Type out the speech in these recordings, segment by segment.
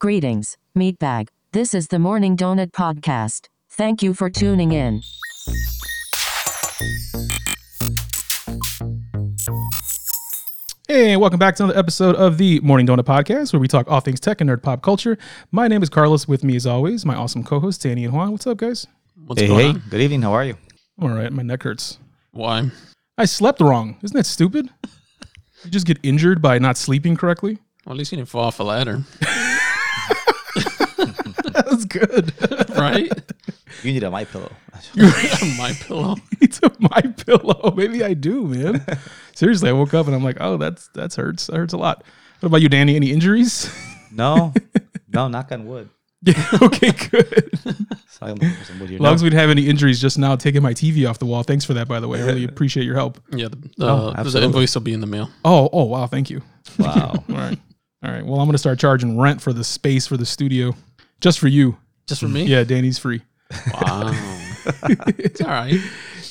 Greetings, Meatbag. This is the Morning Donut Podcast. Thank you for tuning in. Hey, welcome back to another episode of the Morning Donut Podcast, where we talk all things tech and nerd pop culture. My name is Carlos. With me, as always, my awesome co-host Danny and Juan. What's up, guys? What's Hey, going hey, on? good evening. How are you? I'm all right. My neck hurts. Why? I slept wrong. Isn't that stupid? you just get injured by not sleeping correctly. Well, at least you didn't fall off a ladder, That was good. right? You need a my pillow. My pillow. it's a my pillow. Maybe I do, man. Seriously, I woke up and I'm like, oh, that's that's hurts. That hurts a lot. What about you, Danny? Any injuries? No, no, knock on wood. yeah. Okay. Good. So I'm some wood here. As long as we didn't have any injuries just now, taking my TV off the wall. Thanks for that, by the way. I really appreciate your help. Yeah, the, Oh, uh, the absolutely. invoice will be in the mail. Oh, oh, wow. Thank you. Wow. All right. All right. Well, I'm going to start charging rent for the space for the studio just for you. Just for me? Yeah, Danny's free. Wow. it's all right.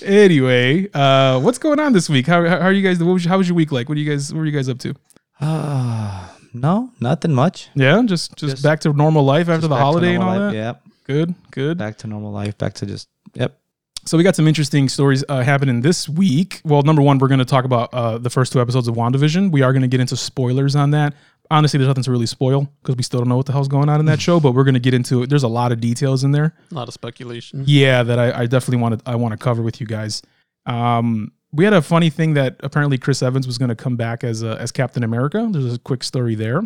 Anyway, uh, what's going on this week? How, how are you guys? What was, how was your week like? What are you guys? What were you guys up to? Uh, no, nothing much. Yeah, just just, Just- back to normal life after Just the back to holiday and all life. that. Yep. Good, good. Back to normal life. Back to just, yep. So we got some interesting stories uh, happening this week. Well, number one, we're going to talk about uh, the first two episodes of WandaVision. We are going to get into spoilers on that. Honestly, there's nothing to really spoil because we still don't know what the hell's going on in that show. But we're going to get into it. There's a lot of details in there. A lot of speculation. Yeah, that I, I definitely want to I want to cover with you guys. Um, we had a funny thing that apparently Chris Evans was going to come back as uh, as Captain America. There's a quick story there,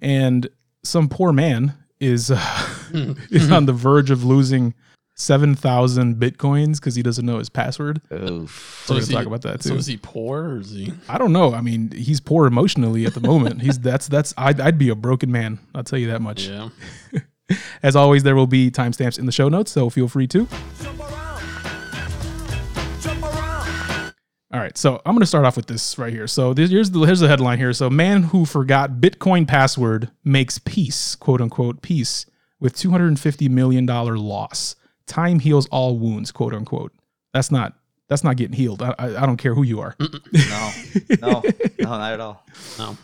and some poor man is uh, is on the verge of losing seven thousand bitcoins because he doesn't know his password. Oof. So we're gonna he- talk about that too. So is he poor or is he? I don't know. I mean, he's poor emotionally at the moment. he's that's that's I'd, I'd be a broken man. I'll tell you that much. Yeah. As always, there will be timestamps in the show notes, so feel free to. All right, so I'm going to start off with this right here. So this, here's the here's the headline here. So man who forgot Bitcoin password makes peace, quote unquote, peace with 250 million dollar loss. Time heals all wounds, quote unquote. That's not that's not getting healed. I, I, I don't care who you are. No, no, no, not at all. No.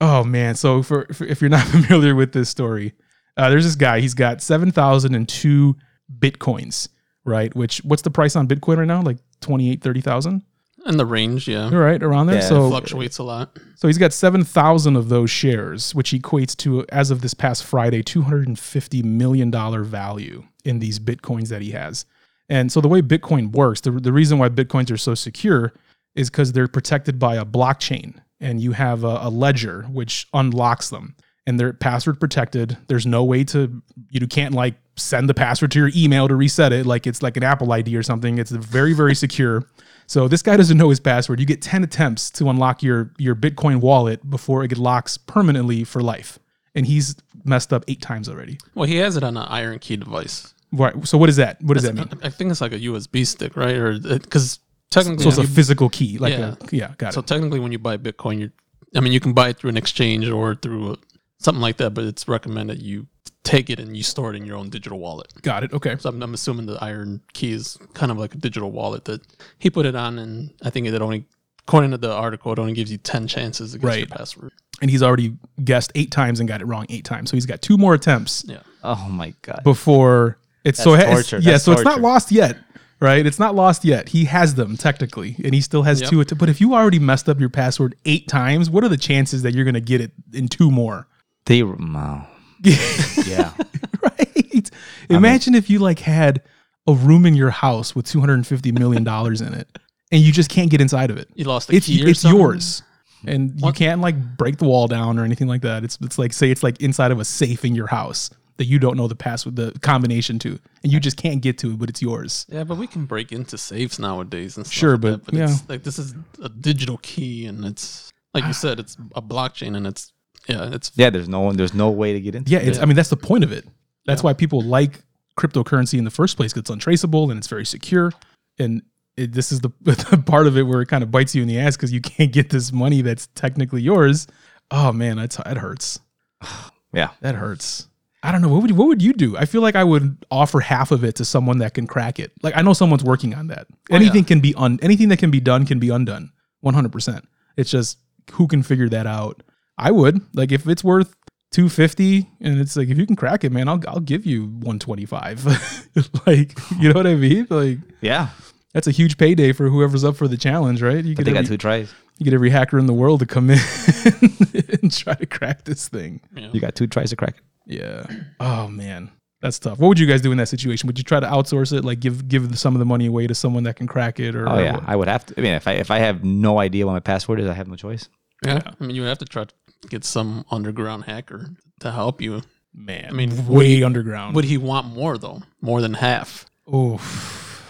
Oh man! So for, for if you're not familiar with this story, uh, there's this guy. He's got seven thousand and two bitcoins, right? Which what's the price on Bitcoin right now? Like 28, 30,000? In the range, yeah. right around there. Yeah, so it Fluctuates a lot. so he's got seven thousand of those shares, which equates to as of this past Friday, two hundred and fifty million dollar value in these bitcoins that he has. And so the way Bitcoin works, the, the reason why bitcoins are so secure is because they're protected by a blockchain, and you have a, a ledger which unlocks them, and they're password protected. There's no way to you can't like send the password to your email to reset it like it's like an Apple ID or something. It's very very secure. So this guy doesn't know his password. You get 10 attempts to unlock your your Bitcoin wallet before it locks permanently for life. And he's messed up 8 times already. Well, he has it on an IronKey device. Right. So what is that? What does that mean? I think it's like a USB stick, right? Or uh, because technically, So it's a you- physical key like Yeah. a, yeah, got so it. technically, when you buy Bitcoin, you, I mean, you can buy it through an exchange or through a, something like that, but it's recommended you take it and you store it in your own digital wallet. Got it. Okay. So I'm, I'm assuming the Iron Key is kind of like a digital wallet that he put it on, and I think it only, according to the article, it only gives you ten chances to guess your password. And he's already guessed 8 times and got it wrong 8 times. So he's got two more attempts Yeah, Oh my God. before it's so That's it- torture. yeah, That's so it's not lost yet. Right? It's not lost yet. He has them technically, and he still has Yep. two. But if you already messed up your password eight times, what are the chances that you're going to get it in two more? They, wow. Yeah. right? Imagine if you like had a room in your house with 250 million dollars in it and you just can't get inside of it. you lost the It's key. or it's something? yours. And you can't like break the wall down or anything like that. It's it's like say it's like inside of a safe in your house that you don't know the password the combination to and you just can't get to it but it's yours. Yeah, but we can break into safes nowadays and stuff. Sure, like but, that, but yeah. it's like this is a digital key, and it's like you said, it's a blockchain, and it's yeah, it's Yeah, there's no one, there's no way to get into Yeah, it. it's I mean that's the point of it. That's Yeah. why people like cryptocurrency in the first place 'cause it's untraceable and it's very secure and it, this is the, the part of it where it kind of bites you in the ass because you can't get this money that's technically yours. Oh man, that's that hurts. Yeah. That hurts. I don't know. What would you, what would you do? I feel like I would offer half of it to someone that can crack it. Like I know someone's working on that. Oh, anything yeah. can be un anything that can be done can be undone. One hundred percent. It's just who can figure that out. I would like if it's worth 250 and it's like if you can crack it man i'll, I'll give you 125 like you know what i mean like Yeah. that's a huge payday for whoever's up for the challenge right you But get, they got every, two tries. you get every hacker in the world to come in and try to crack this thing Yeah. You got two tries to crack it. yeah oh man that's tough what would you guys do in that situation would you try to outsource it like give give some of the money away to someone that can crack it or Oh yeah, what? I would have to. I mean, if I if I have no idea what my password is, I have no choice. Yeah. I mean, you would have to try to get some underground hacker to help you. man I mean, way underground Would he want more though? More than half? Oh,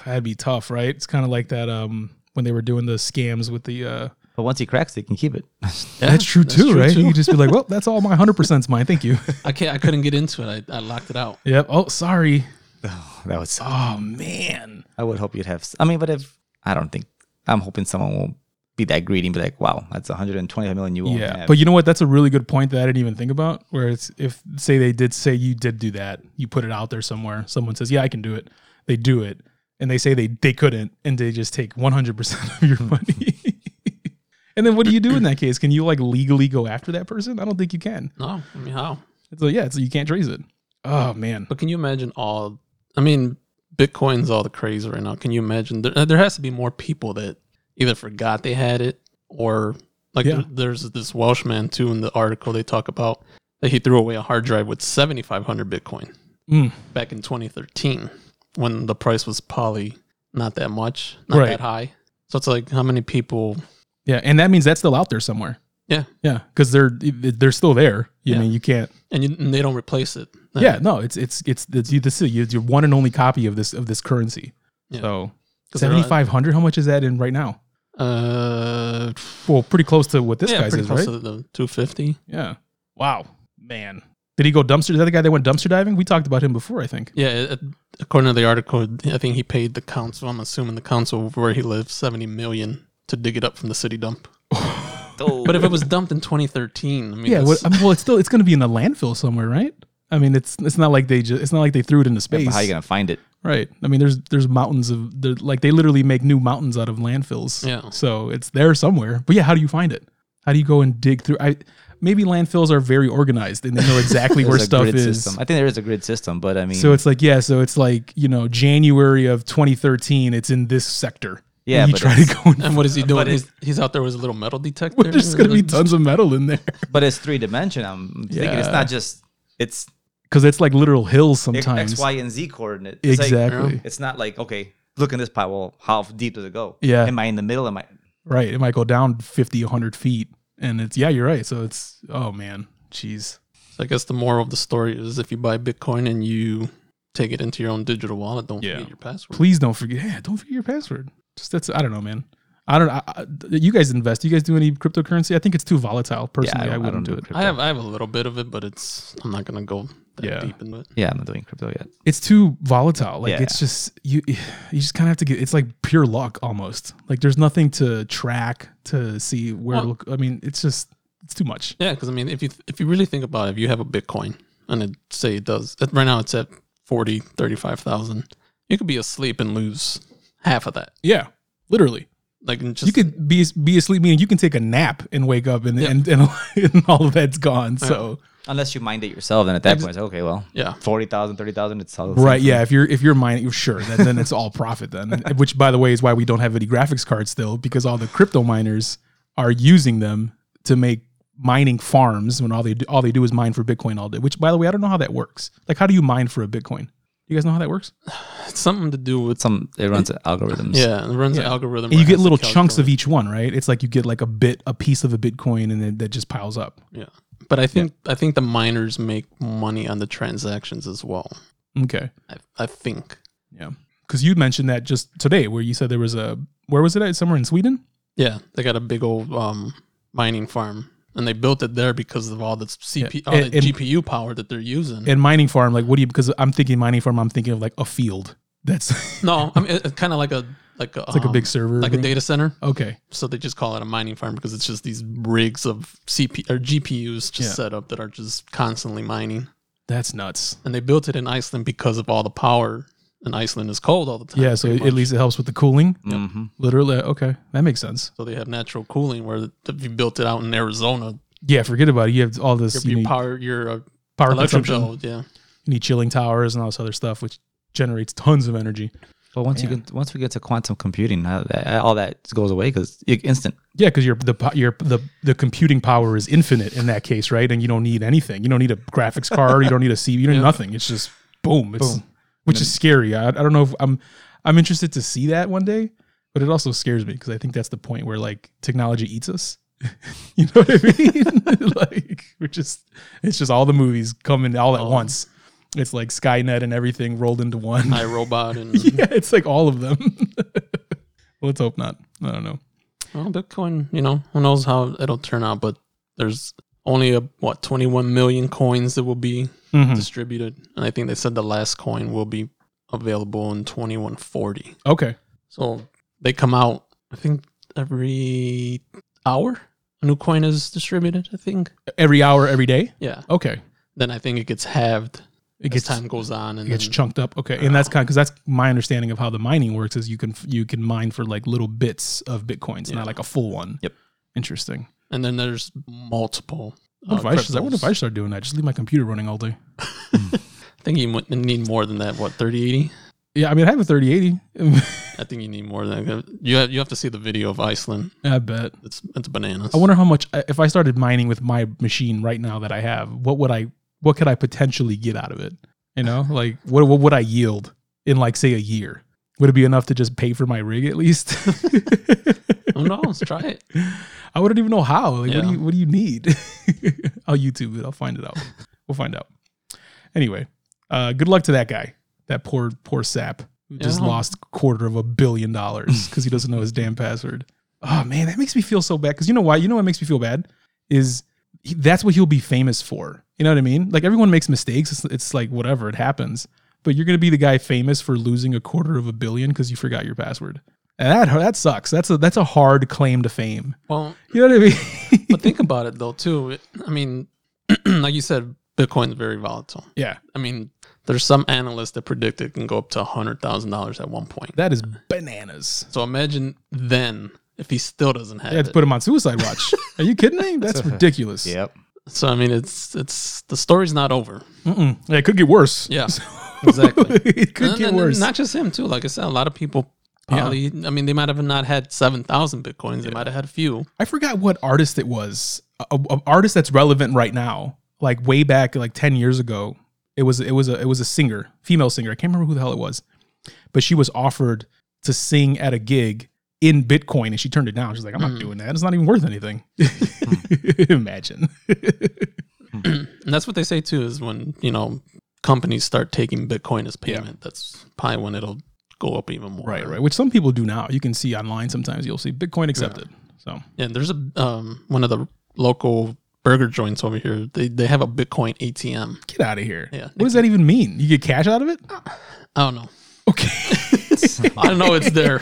that'd be tough, right? It's kind of like that um when they were doing the scams with the uh But once he cracks, it, he can keep it. that's true too, true right? too. You just be like, "Well, that's all my 100%'s mine. Thank you." I can't. I couldn't get into it. I, I locked it out. yep. Oh, sorry. Oh, that was. Oh, man. I would hope you'd have. I mean, but if I don't think I'm hoping someone won't be that greedy and be like, "Wow, that's 125 million you won't Yeah. have." But you know what? That's a really good point that I didn't even think about. Where it's if say they did say you did do that, you put it out there somewhere, someone says, "Yeah, I can do it." They do it. And they say they they couldn't and they just take 100% of your money. and then what do you do in that case? Can you like legally go after that person? I don't think you can. No, I mean how? So yeah, so you can't trace it. Oh man. But can you imagine all? I mean, Bitcoin's all the craze right now. Can you imagine? There, there has to be more people that either forgot they had it or like Yeah. there- there's this Welshman too in the article they talk about that he threw away a hard drive with 7,500 Bitcoin Mm. back in 2013 when the price was probably not that much, not Right. that high. So it's like how many people? Yeah, and that means that's still out there somewhere. Yeah. Yeah, because they're they're still there. You Yeah. mean you can't. And, you, and they don't replace it. Yeah, no, it's it's it's it's you this is your one and only copy of this of this currency. Yeah. So seventy five hundred. How much is that in right now? Uh, Well, pretty close to what this yeah, guy's pretty is, close right? to the 250. Yeah. Wow, man. Did he go dumpster? Is that the guy that went dumpster diving? We talked about him before, I think. Yeah, it, according to the article, I think he paid the council. I'm assuming the council where he lives 70 million to dig it up from the city dump. But if it was dumped in 2013, I mean, Yeah. that's- What, I mean, well, it's still it's going to be in a landfill somewhere, right? I mean, it's it's not like they just it's not like they threw it into space. But how are you gonna find it? Right. I mean, there's there's mountains of like they literally make new mountains out of landfills. Yeah. So it's there somewhere. But yeah, how do you find it? How do you go and dig through? I maybe landfills are very organized and they know exactly where stuff is. System. I think there is a grid system, but I mean, So it's like yeah, so it's like you know January of 2013. It's in this sector. Yeah, And you but try to go. And, and what is he doing? It- He's, he's out there with a little metal detector. there's gonna be tons of metal in there but it's three dimensional. I'm thinking it's not just it's because it's like literal hills sometimes. Y, and Z coordinate. It's like- exactly. it's not like okay, look in this pile. Well, how deep does it go? Yeah. Am I in the middle? Am I? Right. It might go down 50, 100 feet, and it's yeah, you're right. So it's oh man, jeez. So I guess the moral of the story is if you buy Bitcoin and you take it into your own digital wallet, don't Yeah. forget your password. please don't forget. Yeah, don't forget your password. Just that's I don't know, man. I don't. I, I, you guys invest. You guys do any cryptocurrency? I think it's too volatile. Personally, yeah, I, don't- wouldn't don't do it. crypto. I have I have a little bit of it, but it's I'm not gonna go that Yeah. deep into it. Yeah, I'm not doing crypto yet. It's too volatile. Like Yeah. it's just you. You just kind of have to get. It's like pure luck almost. Like there's nothing to track to see where. Well- look. I mean, it's just it's too much. Yeah, because I mean, if you if you really think about it, if you have a Bitcoin and it say it does right now, it's at 40, 35,000, You could be asleep and lose half of that. Yeah, literally. Like just you could be be asleep, meaning you can take a nap and wake up, and Yeah. and, and, and all of that's gone. So Unless you mind it yourself, then at that Ex- point, it's okay, well, yeah. 40,000, 30,000, it's all the same right, thing. yeah. If you're if you're mining, you're sure then, then it's all profit then. Which, by the way, is why we don't have any graphics cards still because all the crypto miners are using them to make mining farms when all they do, all they do is mine for Bitcoin all day. Which, by the way, I don't know how that works. Like, how do you mine for a Bitcoin? You guys know how that works? It's something to do with Some, it runs algorithms. yeah, it runs Yeah. an algorithm. And you get little chunks of each one, right? It's like you get like a bit, a piece of a Bitcoin, and then that just piles up. Yeah. But I think I think the miners make money on the transactions as well. Okay. I, I think. Yeah. Because you mentioned that just today, where you said there was a where was it at? Somewhere in Sweden. Yeah, they got a big old um, mining farm, and they built it there because of all the CP, Yeah, all and- the and- GPU power that they're using. And mining farm, like, what do you? Because I'm thinking mining farm, I'm thinking of like a field. That's no, I mean it's kind of like a like a like a um, big server, like a data center. Okay. So they just call it a mining farm because it's just these rigs of CP or GPUs just Yeah. set up that are just constantly mining. That's nuts. And they built it in Iceland because of all the power. And Iceland is cold all the time. Yeah. So at much. least it helps with the cooling. hmm Literally. Okay. That makes sense. So they have natural cooling where if you built it out in Arizona, Yeah, forget about it. You have all this. Your, you your need power, your uh, power electric consumption. bill. Yeah. You need chilling towers and all this other stuff, which generates tons of energy. But once you get once we get to quantum computing, uh, that- all that goes away because instant. Yeah, because your the your the the computing power is infinite in that case, right? And you don't need anything. You don't need a graphics card. you don't need a CPU. You don't need nothing. It's just boom. It's Boom. Which is scary. I, I don't know if I'm I'm interested to see that one day, but it also scares me because I think that's the point where like technology eats us. you know what I mean? like we're just it's just all the movies coming all at Oh. once. It's like Skynet and everything rolled into one. iRobot and yeah, it's like all of them. Let's hope not. I don't know. well, Bitcoin. You know, who knows how it'll turn out? But there's only a what 21 million coins that will be Mhm. distributed, and I think they said the last coin will be available in 2140. Okay. So they come out. I think every hour a new coin is distributed. I think. Every hour, every day. Yeah. Okay. Then I think it gets halved It as gets time goes on, and it gets then, chunked up. Okay, and that's kind of because that's my understanding of how the mining works. Is you can you can mine for like little bits of bitcoins, Yeah. not like a full one. Yep. Interesting. And then there's multiple. What if uh, I should? Wonder if I start doing that. Just leave my computer running all day. I think you need more than that. What 3080? Yeah, I mean, I have a thirty eighty. I think you need more than that. You have, you have to see the video of Iceland. I bet. It's it's bananas. I wonder how much if I started mining with my machine right now that I have. What would I? What could I potentially get out of it? You know, like what what would I yield in like say a year? Would it be enough to just pay for my rig at least? Who knows? Try it. I wouldn't even know how. Like, what do you what do you need? I'll YouTube it. I'll find it out. We'll find out. Anyway, uh, good luck to that guy. That poor poor sap who just lost quarter of a billion dollars because he doesn't know his damn password. Oh man, that makes me feel so bad. Because you know why? You know what makes me feel bad is he, that's what he'll be famous for. You know what I mean? Like everyone makes mistakes. It's, it's like whatever, it happens. But you're gonna be the guy famous for losing a quarter of a billion because you forgot your password. And that that sucks. That's a that's a hard claim to fame. Well, You know what I mean? but think about it though too. It, I mean, like you said, Bitcoin's very volatile. yeah, I mean, there's some analysts that predict it can go up to hundred thousand dollars at one point. that is bananas. So imagine then if he still doesn't have I had to it. put him on suicide watch. Are you kidding me? That's ridiculous. Yep. so I mean, it's it's the story's not over. Mm-mm. Yeah, it could get worse. Yeah, exactly. it could And get then worse. Not just him too. Like I said, a lot of people probably. I mean, they might have not had seven thousand bitcoins. They might have had a few. I forgot what artist it was. A, artist that's relevant right now. Like way back, like ten years ago, it was it was a it was a singer, female singer. I can't remember who the hell it was, but she was offered to sing at a gig in Bitcoin, and she turned it down. She's like, "I'm not Mm. doing that. It's not even worth anything." Imagine. And that's what they say too. Is when you know companies start taking Bitcoin as payment. That's probably when it'll go up even more. right, right. Which some people do now. You can see online sometimes. You'll see Bitcoin accepted. So Yeah, there's a um one of the local burger joints over here. They they have a Bitcoin ATM. get out of here. Yeah. What does that even mean? You get cash out of it? I don't know. Okay. I don't know. It's there.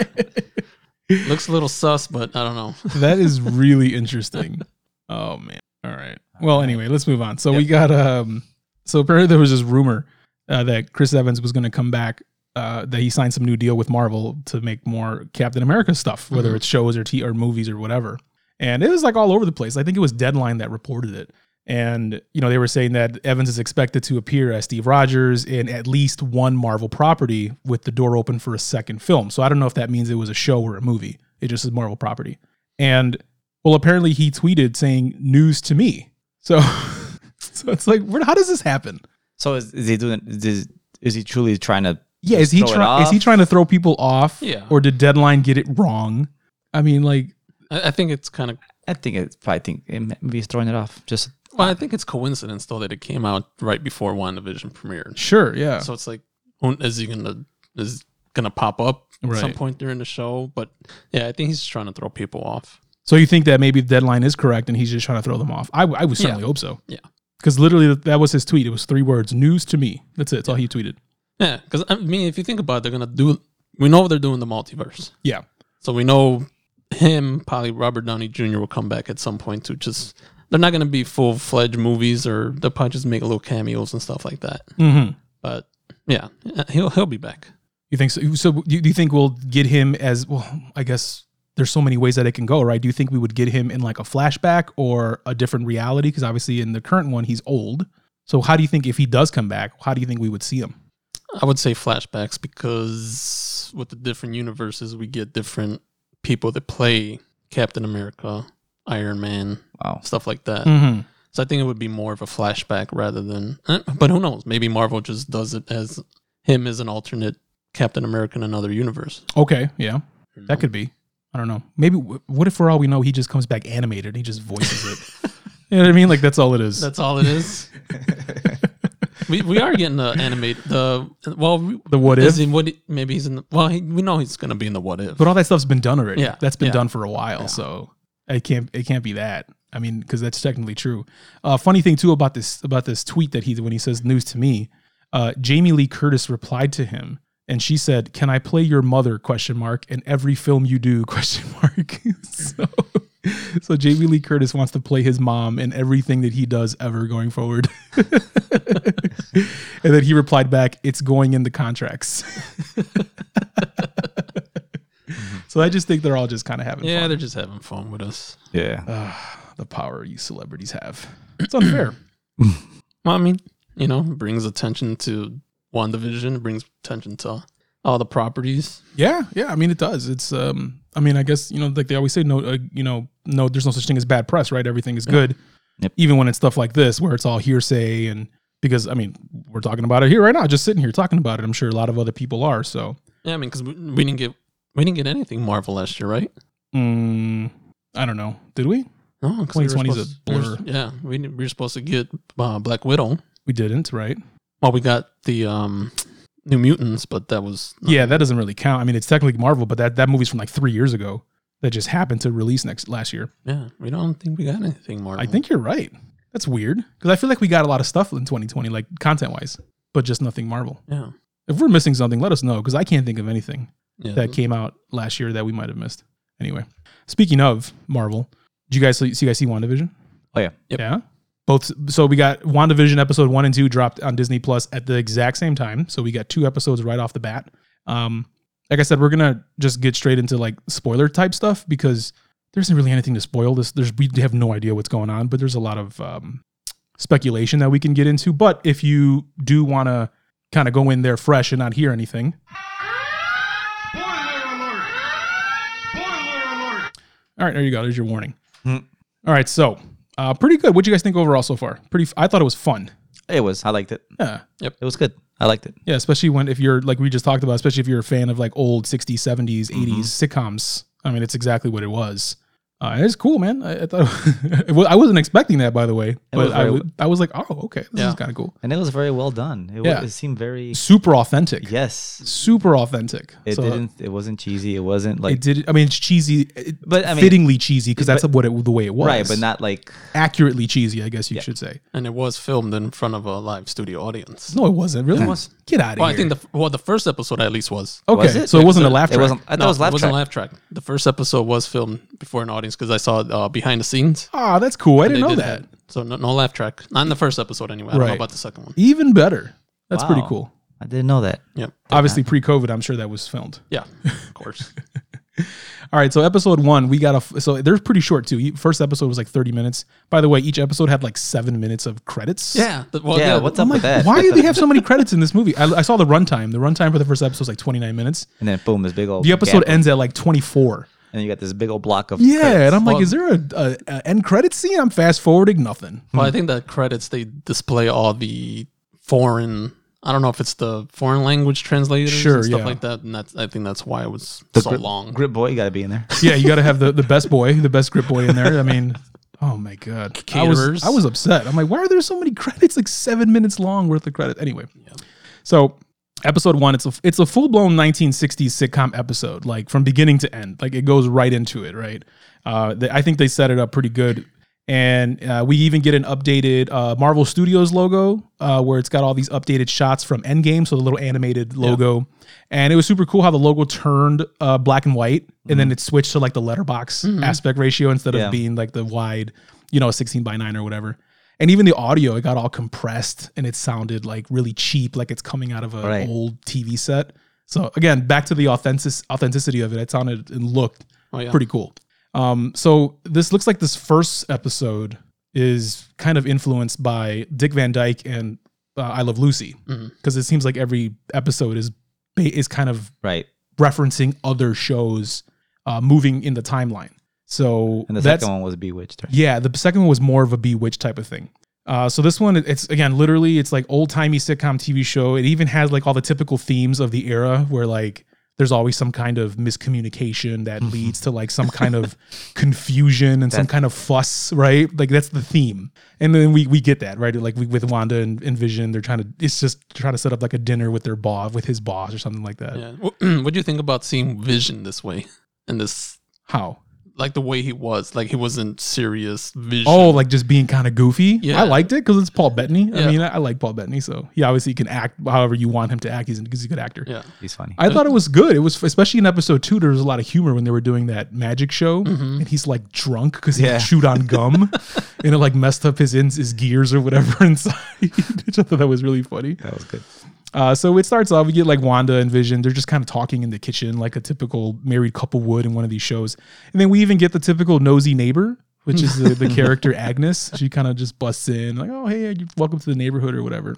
Looks a little sus, but I don't know. that is really interesting. Oh man. All right. Well, anyway, let's move on. So we got um so apparently there was this rumor uh, that Chris Evans was going to come back uh, that he signed some new deal with Marvel to make more Captain America stuff, whether Mhm. it's shows or t- or movies or whatever. And it was like all over the place. I think it was Deadline that reported it. And you know, they were saying that Evans is expected to appear as Steve Rogers in at least one Marvel property with the door open for a second film. So I don't know if that means it was a show or a movie. It just is Marvel property. And well, apparently he tweeted saying news to me. So so it's like, where, how does this happen? So is, is he doing? Is, is he truly trying to? Yeah, is he throw trying is he trying to throw people off? Yeah. Or did Deadline get it wrong? I mean, like, I, I think it's kind of. I think it's probably think it maybe he's throwing it off. Just Well, I think it's coincidence though that it came out right before WandaVision premiered. sure, yeah. So it's like, is he gonna is gonna pop up at some point during the show? But yeah, I think he's trying to throw people off. So you think that maybe the deadline is correct and he's just trying to throw them off? I, I would certainly Yeah. hope so. Yeah. Because literally that was his tweet. It was three words: "News to me." That's it. That's all he tweeted. Yeah, because I mean, if you think about it, they're gonna do. We know they're doing the multiverse, Yeah. so we know him, probably Robert Downey Jr. will come back at some point to just. They're not gonna be full fledged movies, or they'll probably just make a little cameos and stuff like that. Mm-hmm. But yeah, he'll he'll be back. You think so? So do you think we'll get him as well? I guess there's so many ways that it can go, right? Do you think we would get him in like a flashback or a different reality? Because obviously in the current one, he's old. So how do you think if he does come back, how do you think we would see him? I would say flashbacks because with the different universes, we get different people that play Captain America, Iron Man, Wow. stuff like that. Mm-hmm. So I think it would be more of a flashback rather than. eh, But who knows? Maybe Marvel just does it as him as an alternate Captain America in another universe. Okay, yeah, that could be. I don't know. Maybe what if for all we know he just comes back animated and he just voices it? you know what I mean? Like that's all it is. That's all it is. we we are getting the animate the well. the what is if? he, what maybe he's in the well. He, we know he's gonna be in the what if. But all that stuff's been done already. Yeah, that's been yeah. done for a while. So it can't it can't be that. I mean, because that's technically true. Uh, funny thing too about this about this tweet that he when he says news to me, uh, Jamie Lee Curtis replied to him and she said, "Can I play your mother?" Question mark in every film you do? Question mark. so. So Jamie Lee Curtis wants to play his mom in everything that he does ever going forward. and then he replied back, "It's going in the contracts." so I just think they're all just kind of having yeah, fun. they're just having fun with us. Yeah. the power you celebrities have. It's unfair. Well, I mean, you know, brings attention to WandaVision, it brings attention to all the properties. yeah, yeah. I mean, it does. It's um. I mean, I guess you know, like they always say, no, uh, you know, no, there's no such thing as bad press, right? Everything is good, Yep. even when it's stuff like this where it's all hearsay and because I mean, we're talking about it here right now, just sitting here talking about it. I'm sure a lot of other people are. So, Yeah, I mean, because we, we didn't get we didn't get anything Marvel last year, right? mm, I don't know. Did we? No, 'cause we were 2020 is a supposed- we were- blur. yeah, we, we were supposed to get uh, Black Widow. We didn't, right? Well, we got the um, New Mutants, but that was Yeah, that doesn't really count. I mean, it's technically Marvel, but that that movie's from like three years ago. That just happened to release next last year. yeah. We don't think we got anything Marvel. I think you're right. That's weird because I feel like we got a lot of stuff in 2020, like content wise, but just nothing Marvel. yeah, If we're missing something, let us know because I can't think of anything yeah. that came out last year that we might have missed. Anyway, speaking of Marvel, did you guys see, you guys see WandaVision? Oh yeah. Yep. Yeah. Both. So we got WandaVision episode one and two dropped on Disney Plus at the exact same time. So we got two episodes right off the bat. Um, like I said, we're gonna just get straight into like spoiler type stuff because there isn't really anything to spoil. This there's we have no idea what's going on, but there's a lot of um, speculation that we can get into. But if you do want to kind of go in there fresh and not hear anything, Spoiler alert! Spoiler alert! all right, there you go. There's your warning. Hmm. All right, so uh, pretty good. What do you guys think overall so far? Pretty. f- I thought it was fun. It was. I liked it. Yeah. Yep. It was good. I liked it. Yeah, especially when if you're like we just talked about, especially if you're a fan of like old 60s, 70s, Mm-hmm. 80s sitcoms. I mean, it's exactly what it was. Uh, it's cool, man. I, I thought was- I wasn't expecting that, by the way, but was I, very- w- I was like, oh, okay, this Yeah. is kind of cool. And it was very well done. It, Yeah. was, it seemed very Super authentic. yes. Super authentic. It So, didn't. It wasn't cheesy. It wasn't like It did. I mean, it's cheesy, it- But, I mean- fittingly cheesy because that's but- what it, the way it was. right, but not like accurately cheesy. I guess you Yeah. should say. and it was filmed in front of a live studio audience. No, it wasn't really. It was. Get out of Well, here. I think the well, the first episode at least was. okay, Was it? so it wasn't a So laugh it wasn't. I thought no, it was laugh wasn't track. laugh track. The first episode was filmed before an audience because I saw uh, behind the scenes. Ah, that's cool. I didn't know did that. So no, no laugh track. Not in the first episode anyway. I don't Right. know about the second one. Even better. That's pretty Wow. cool. I didn't know that. Yep. Obviously, pre-COVID, I'm sure that was filmed. Yeah. Of course. All right, so episode one, we got a so they're pretty short too. E- First episode was like 30 minutes. By the way, each episode had like seven minutes of credits. yeah. The, well, Yeah, yeah. what's I'm up with that? why do they have so many credits in this movie? I, I saw the runtime. The runtime for the first episode was like 29 minutes. And then boom, this big old The episode gap. ends at like 24. And you got this big old block of Yeah, credits. and I'm like, Well- is there a, a, a end credit scene? I'm fast forwarding nothing. Well, I think the credits they display all the foreign. I don't know if it's the foreign language translators Sure, and stuff yeah. like that, and that's I think that's why it was The so grip, long. Grip boy, you got to be in there. Yeah, you got to have the, the best boy, the best grip boy in there. I mean, oh my god, I was I was upset. I'm like, why are there so many credits? Like seven minutes long worth of credit. Anyway, so episode one, it's a it's a full blown 1960s sitcom episode, like from beginning to end. Like it goes right into it. Right. Uh, they, I think they set it up pretty good. And uh, we even get an updated uh, Marvel Studios logo uh, where it's got all these updated shots from Endgame. So the little animated logo. And it was super cool how the logo turned uh, black and white and then it switched to like the letterbox aspect ratio instead Yeah. of being like the wide, you know, 16 by 9 or whatever. And even the audio, it got all compressed and it sounded like really cheap, like it's coming out of an Right. old TV set. So again, back to the authentic- authenticity of it. It sounded and looked Oh yeah. pretty cool. Um, so this looks like this first episode is kind of influenced by Dick Van Dyke and uh, I Love Lucy because it seems like every episode is is kind of Right. referencing other shows uh, moving in the timeline. So And the that's second one was Bewitched. Right? yeah, the second one was more of a Bewitched type of thing. Uh, so this one, it's again literally it's like old timey sitcom TV show. It even has like all the typical themes of the era where like there's always some kind of miscommunication that leads to like some kind of confusion and some kind of fuss, right? Like that's the theme. And then we we get that, right? Like we, with Wanda and, and Vision, they're trying to it's just trying to set up like a dinner with their boss, with his boss or something like that. Yeah. What do you think about seeing Vision this way? in this, How? Like the way he was, like he wasn't serious Vision. Oh, like just being kind of goofy. Yeah. I liked it because it's Paul Bettany. I Yeah. mean, I, I like Paul Bettany, so he obviously can act however you want him to act. He's, he's a good actor. yeah. He's funny. I thought it was good. It was especially in episode two. There was a lot of humor when they were doing that magic show, Mm-hmm. and he's like drunk because he Yeah. chewed on gum, and it like messed up his ins, his gears or whatever inside. Which I thought that was really funny. that was good. Uh, so it starts off. We get like Wanda and Vision. They're just kind of talking in the kitchen, like a typical married couple would in one of these shows. And then we even get the typical nosy neighbor, which is the, the character Agnes. She kind of just busts in, like, "Oh, hey, welcome to the neighborhood" or whatever.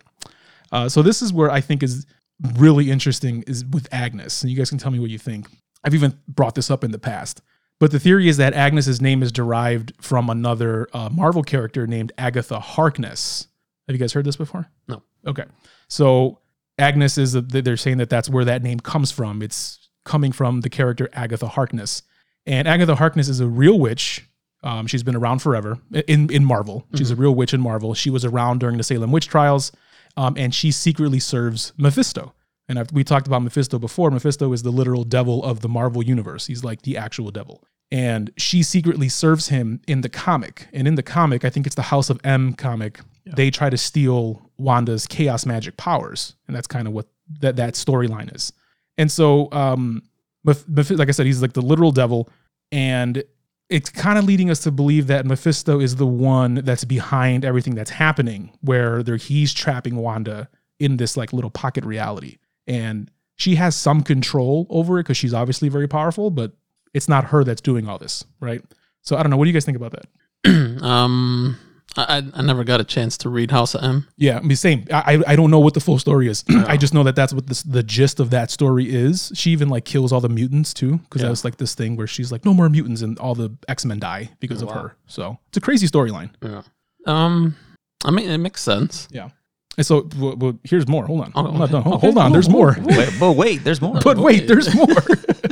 Uh, so this is where I think is really interesting is with Agnes, and you guys can tell me what you think. I've even brought this up in the past, but the theory is that Agnes's name is derived from another uh, Marvel character named Agatha Harkness. Have you guys heard this before? No. Okay, so Agnes is a, they're saying that that's where that name comes from. It's coming from the character Agatha Harkness, and Agatha Harkness is a real witch. Um, she's been around forever in in Marvel. She's a real witch in Marvel. She was around during the Salem witch trials, um, and she secretly serves Mephisto. And I've, we talked about Mephisto before. Mephisto is the literal devil of the Marvel universe. He's like the actual devil. And she secretly serves him in the comic. And in the comic, I think it's the House of M comic, they try to steal Wanda's chaos magic powers. And that's kind of what that, that storyline is. And so, um, like I said, he's like the literal devil. And it's kind of leading us to believe that Mephisto is the one that's behind everything that's happening, where he's trapping Wanda in this like little pocket reality. And she has some control over it because she's obviously very powerful, but it's not her that's doing all this, right? So I don't know. What do you guys think about that? um, I I I never got a chance to read House of M. Yeah, I mean, same. I I- I don't know what the full story is. I just know that that's what this, the gist of that story is. She even like kills all the mutants too, because that was like this thing where she's like, no more mutants, and all the X Men die because of wow. her. So it's a crazy storyline. Yeah. Um, I mean, it makes sense. Yeah. And so, well, well, here's more. Hold on. Oh, I'm not done. Hold, Okay. hold on. Oh, There's oh, more. Wait, but wait, there's more. But wait, there's more.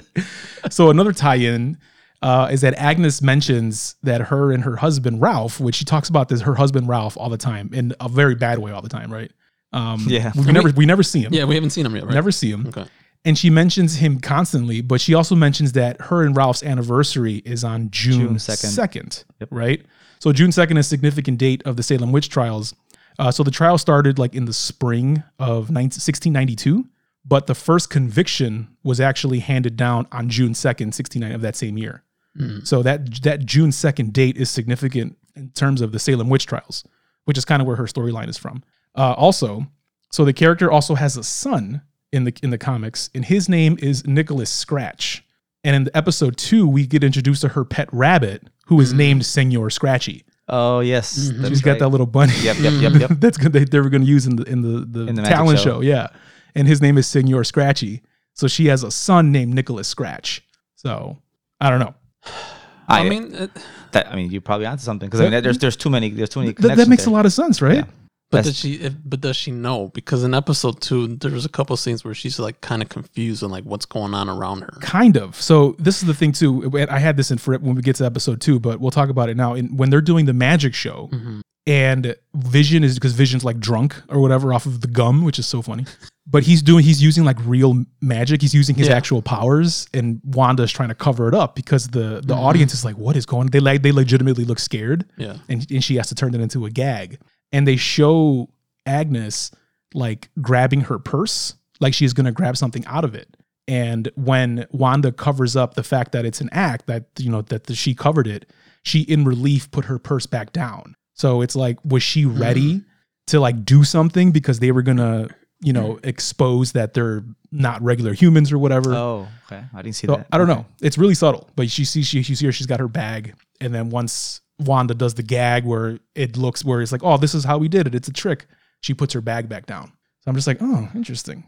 so another tie-in uh, is that Agnes mentions that her and her husband Ralph, which she talks about this her husband Ralph all the time in a very bad way all the time, right? Um, Yeah. we never we never see him. Yeah, we haven't seen him yet, right? Never see him. Okay. And she mentions him constantly, but she also mentions that her and Ralph's anniversary is on June, June 2nd. 2nd. Yep. Right? So June 2nd is a significant date of the Salem witch trials. Uh, so the trial started like in the spring of 19, 1692, but the first conviction was actually handed down on June 2nd, 1690 of that same year. Mm. So that that June 2nd date is significant in terms of the Salem witch trials, which is kind of where her storyline is from. Uh, also, so the character also has a son in the in the comics, and his name is Nicholas Scratch. And in the episode two, we get introduced to her pet rabbit, who is mm. named Senor Scratchy. Oh yes, mm-hmm. that's She's got right. that little bunny. Yep, yep, yep, yep. That's good. They, they were going to use in the in the the, In the talent show. show. yeah. And his name is Senor Scratchy. So she has a son named Nicholas Scratch. So I don't know. I, I, mean, it, that, I mean, you're probably onto something because I mean, there's there's too many there's too many. Th- that makes there. a lot of sense, right? Yeah. but That's- does she? If, but does she know? Because in episode two, there's a couple scenes where she's like kind of confused on like what's going on around her. Kind of. So this is the thing too. I had this in for when we get to episode two, but we'll talk about it now. In, when they're doing the magic show, Mm-hmm. and Vision is because Vision's like drunk or whatever off of the gum, which is so funny. But he's doing he's using like real magic. He's using his Yeah. actual powers, and Wanda's trying to cover it up because the the Mm-hmm. audience is like, "What is going?" on? They like they legitimately look scared, Yeah. and and she has to turn it into a gag. And they show Agnes like grabbing her purse, like she's gonna grab something out of it. And when Wanda covers up the fact that it's an act that you know that the, she covered it, she in relief put her purse back down. So it's like, was she ready to like do something because they were gonna you know, mm-hmm. expose that they're not regular humans or whatever. Oh, okay. I didn't see So, that. I don't Okay. know. It's really subtle, but she sees she, you see her. She's got her bag, and then once Wanda does the gag where it looks where it's like, oh, this is how we did it. It's a trick. She puts her bag back down. So I'm just like, oh, interesting.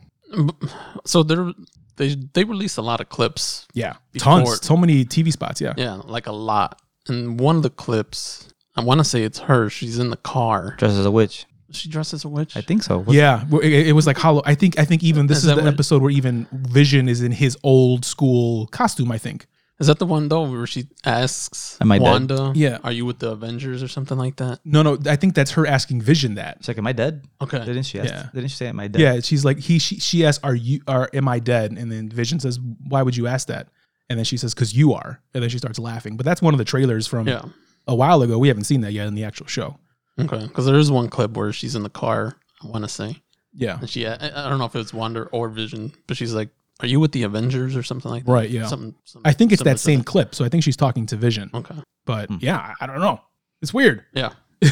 So they're, they they released a lot of clips. Yeah, Before- tons, so many TV spots. Yeah, Yeah, like a lot. And one of the clips, I want to say it's her. She's in the car. Dressed as a witch. Is she dressed as a witch? I think so. What's- yeah. It, it was like hollow. I think. I think even this Is is, the what- episode where even Vision is in his old school costume. I think. Is that the one though where she asks Am I dead? Wanda? Yeah. Are you with the Avengers or something like that? No, no. I think that's her asking Vision that. She's like, "Am I dead?" Okay. Didn't she? Ask, Yeah. Didn't she say, "Am I dead?" Yeah, she's like he. She, she asks, "Are you? Are am I dead?" And then Vision says, "Why would you ask that?" And then she says, "Cause you are." And then she starts laughing. But that's one of the trailers from Yeah. a while ago. We haven't seen that yet in the actual show. Okay. Because there is one clip where she's in the car. I want to say, Yeah. and she I, I don't know if it's Wanda or Vision, but she's like, "Are you with the Avengers or something like that?" Right, yeah. Something. I think it's that to same clip. So I think she's talking to Vision. Okay. But hmm. yeah, I- I don't know. It's weird. Yeah.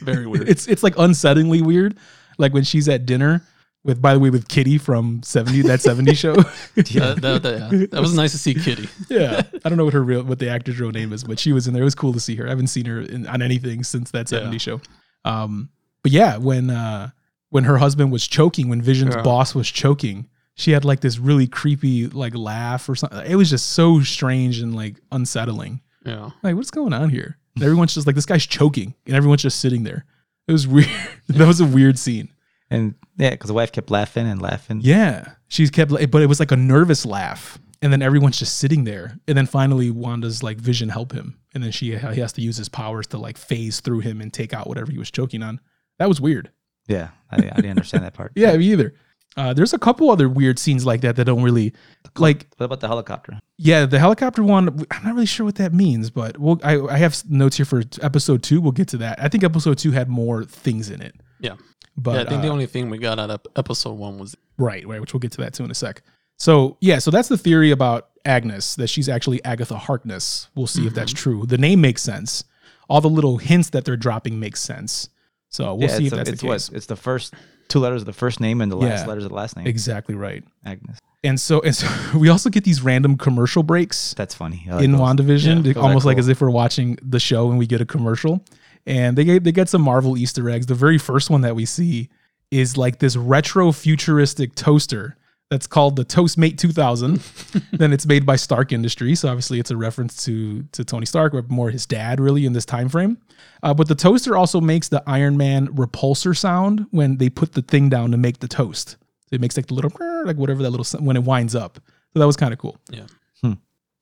Very weird. It's it's like unsettlingly weird. Like when she's at dinner with, by the way, with Kitty from seventy that seventy show. That, that, that- yeah. that was nice to see Kitty. yeah, I don't know what her real what the actor's real name is, but she was in there. It was cool to see her. I haven't seen her in, on anything since that seventy Yeah. show. Um, but yeah, when uh when her husband was choking, when Vision's Yeah. boss was choking, she had like this really creepy like laugh or something. It was just so strange and like unsettling. Yeah. Like, what's going on here? And everyone's just like, this guy's choking, and everyone's just sitting there. It was weird. that was a weird scene. And yeah, because the wife kept laughing and laughing. Yeah, she's kept, but it was like a nervous laugh, and then everyone's just sitting there, and then finally Wanda's like vision help him, and then she he has to use his powers to like phase through him and take out whatever he was choking on. That was weird. Yeah, I, I didn't understand that part. Yeah, me either. Uh, there's a couple other weird scenes like that that don't really like. What about the helicopter? Yeah, the helicopter one. I'm not really sure what that means, but we'll, I, I have notes here for episode two. We'll get to that. I think episode two had more things in it. Yeah. But yeah, I think the uh, only thing we got out of episode one was Right, right, which we'll get to that too in a sec. So yeah, so that's the theory about Agnes that she's actually Agatha Harkness. We'll see if that's Mm-hmm. true. The name makes sense. All the little hints that they're dropping make sense. So we'll yeah, see it's, if a- that's it's the case. what? It's the first two letters of the first name and the last Yeah. letters of the last name. Exactly right. Agnes. And so, and so we also get these random commercial breaks That's funny. Like in those. WandaVision, Yeah, They- those are almost like as if we're watching the show and we get a commercial. And they get they get some Marvel Easter eggs. The very first one that we see is like this retro futuristic toaster that's called the Toastmate 2000. then it's made by Stark Industries, so obviously it's a reference to to Tony Stark, or more his dad, really in this time frame. Uh, but the toaster also makes the Iron Man repulsor sound when they put the thing down to make the toast. It makes like the little like whatever that little when it winds up. So that was kind of cool. Yeah.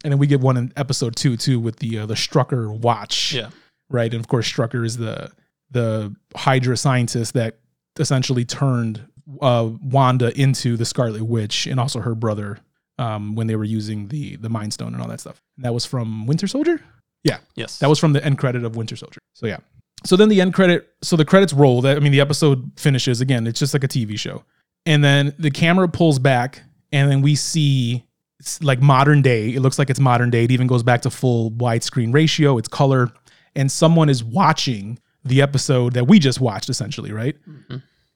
And then we get one in episode two too with the uh, the Strucker watch yeah. Right? And of course, Strucker is the the Hydra scientist that essentially turned uh, Wanda into the Scarlet Witch, and also her brother um, when they were using the the Mind Stone and all that stuff. And that was from Winter Soldier. Yeah, Yes. that was from the end credit of Winter Soldier. So yeah. So then the end credit. So the credits roll. That I mean, the episode finishes again. It's just like a TV show, and then the camera pulls back, and then we see like modern day. It looks like it's modern day. It even goes back to full widescreen ratio. It's color, and someone is watching the episode that we just watched, essentially, right?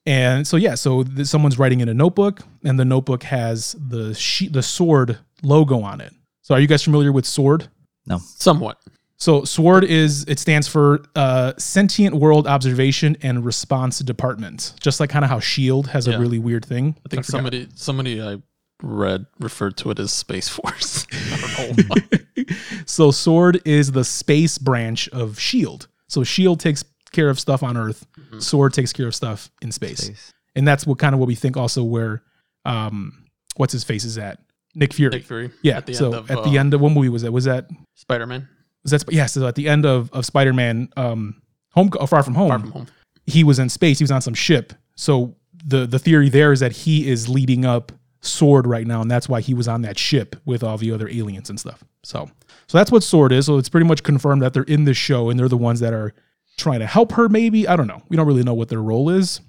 And so yeah, so th- someone's writing in a notebook, and the notebook has the sheet, the sword logo on it. So are you guys familiar with sword? No. Somewhat. So SWORD is it stands for uh, Sentient World Observation and Response Department. Just like kind of how Shield has a really weird thing. I think forgot. somebody somebody I read referred to it as Space Force. I don't know. why. so SWORD is the space branch of Shield. So Shield takes care of stuff on Earth. SWORD takes care of stuff in space. Space. And that's what kind of what we think also where um what's his face is at. Nick Fury. Nick Fury. yeah. At the so end of at uh, the end of what movie was that? Was that Spider Man. was that yeah, so at the end of of Spider-Man um Home Far From Home. Far from home. he was in space. He was on some ship. So the the theory there is that he is leading up Sword right now, and that's why he was on that ship with all the other aliens and stuff. So so that's what Sword is. So it's pretty much confirmed that they're in this show, and they're the ones that are trying to help her. Maybe I don't know. We don't really know what their role is,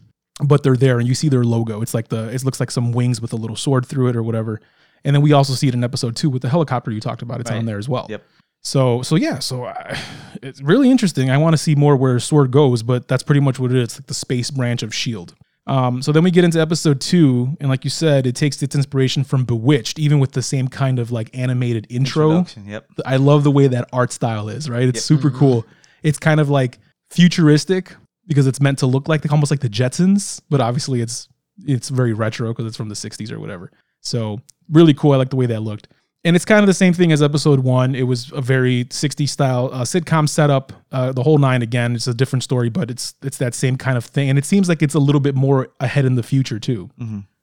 but they're there, and you see their logo. It's like the it looks like some wings with a little sword through it or whatever. And then we also see it in episode two with the helicopter you talked about. It's on there as well. Yep. So so yeah, so I, it's really interesting. I want to see more where Sword goes, but that's pretty much what it is. It's like the space branch of Shield. Um, so then we get into episode two, and like you said, it takes its inspiration from Bewitched, even with the same kind of like animated intro. Yep. I love the way that art style is, right? It's super cool. It's kind of like futuristic because it's meant to look like almost like the Jetsons, but obviously it's it's very retro because it's from the 60s or whatever. So really cool. I like the way that looked. And it's kind of the same thing as episode one. It was a very 60s style uh, sitcom setup. Uh, the whole nine again. It's a different story, but it's it's that same kind of thing. And it seems like it's a little bit more ahead in the future too.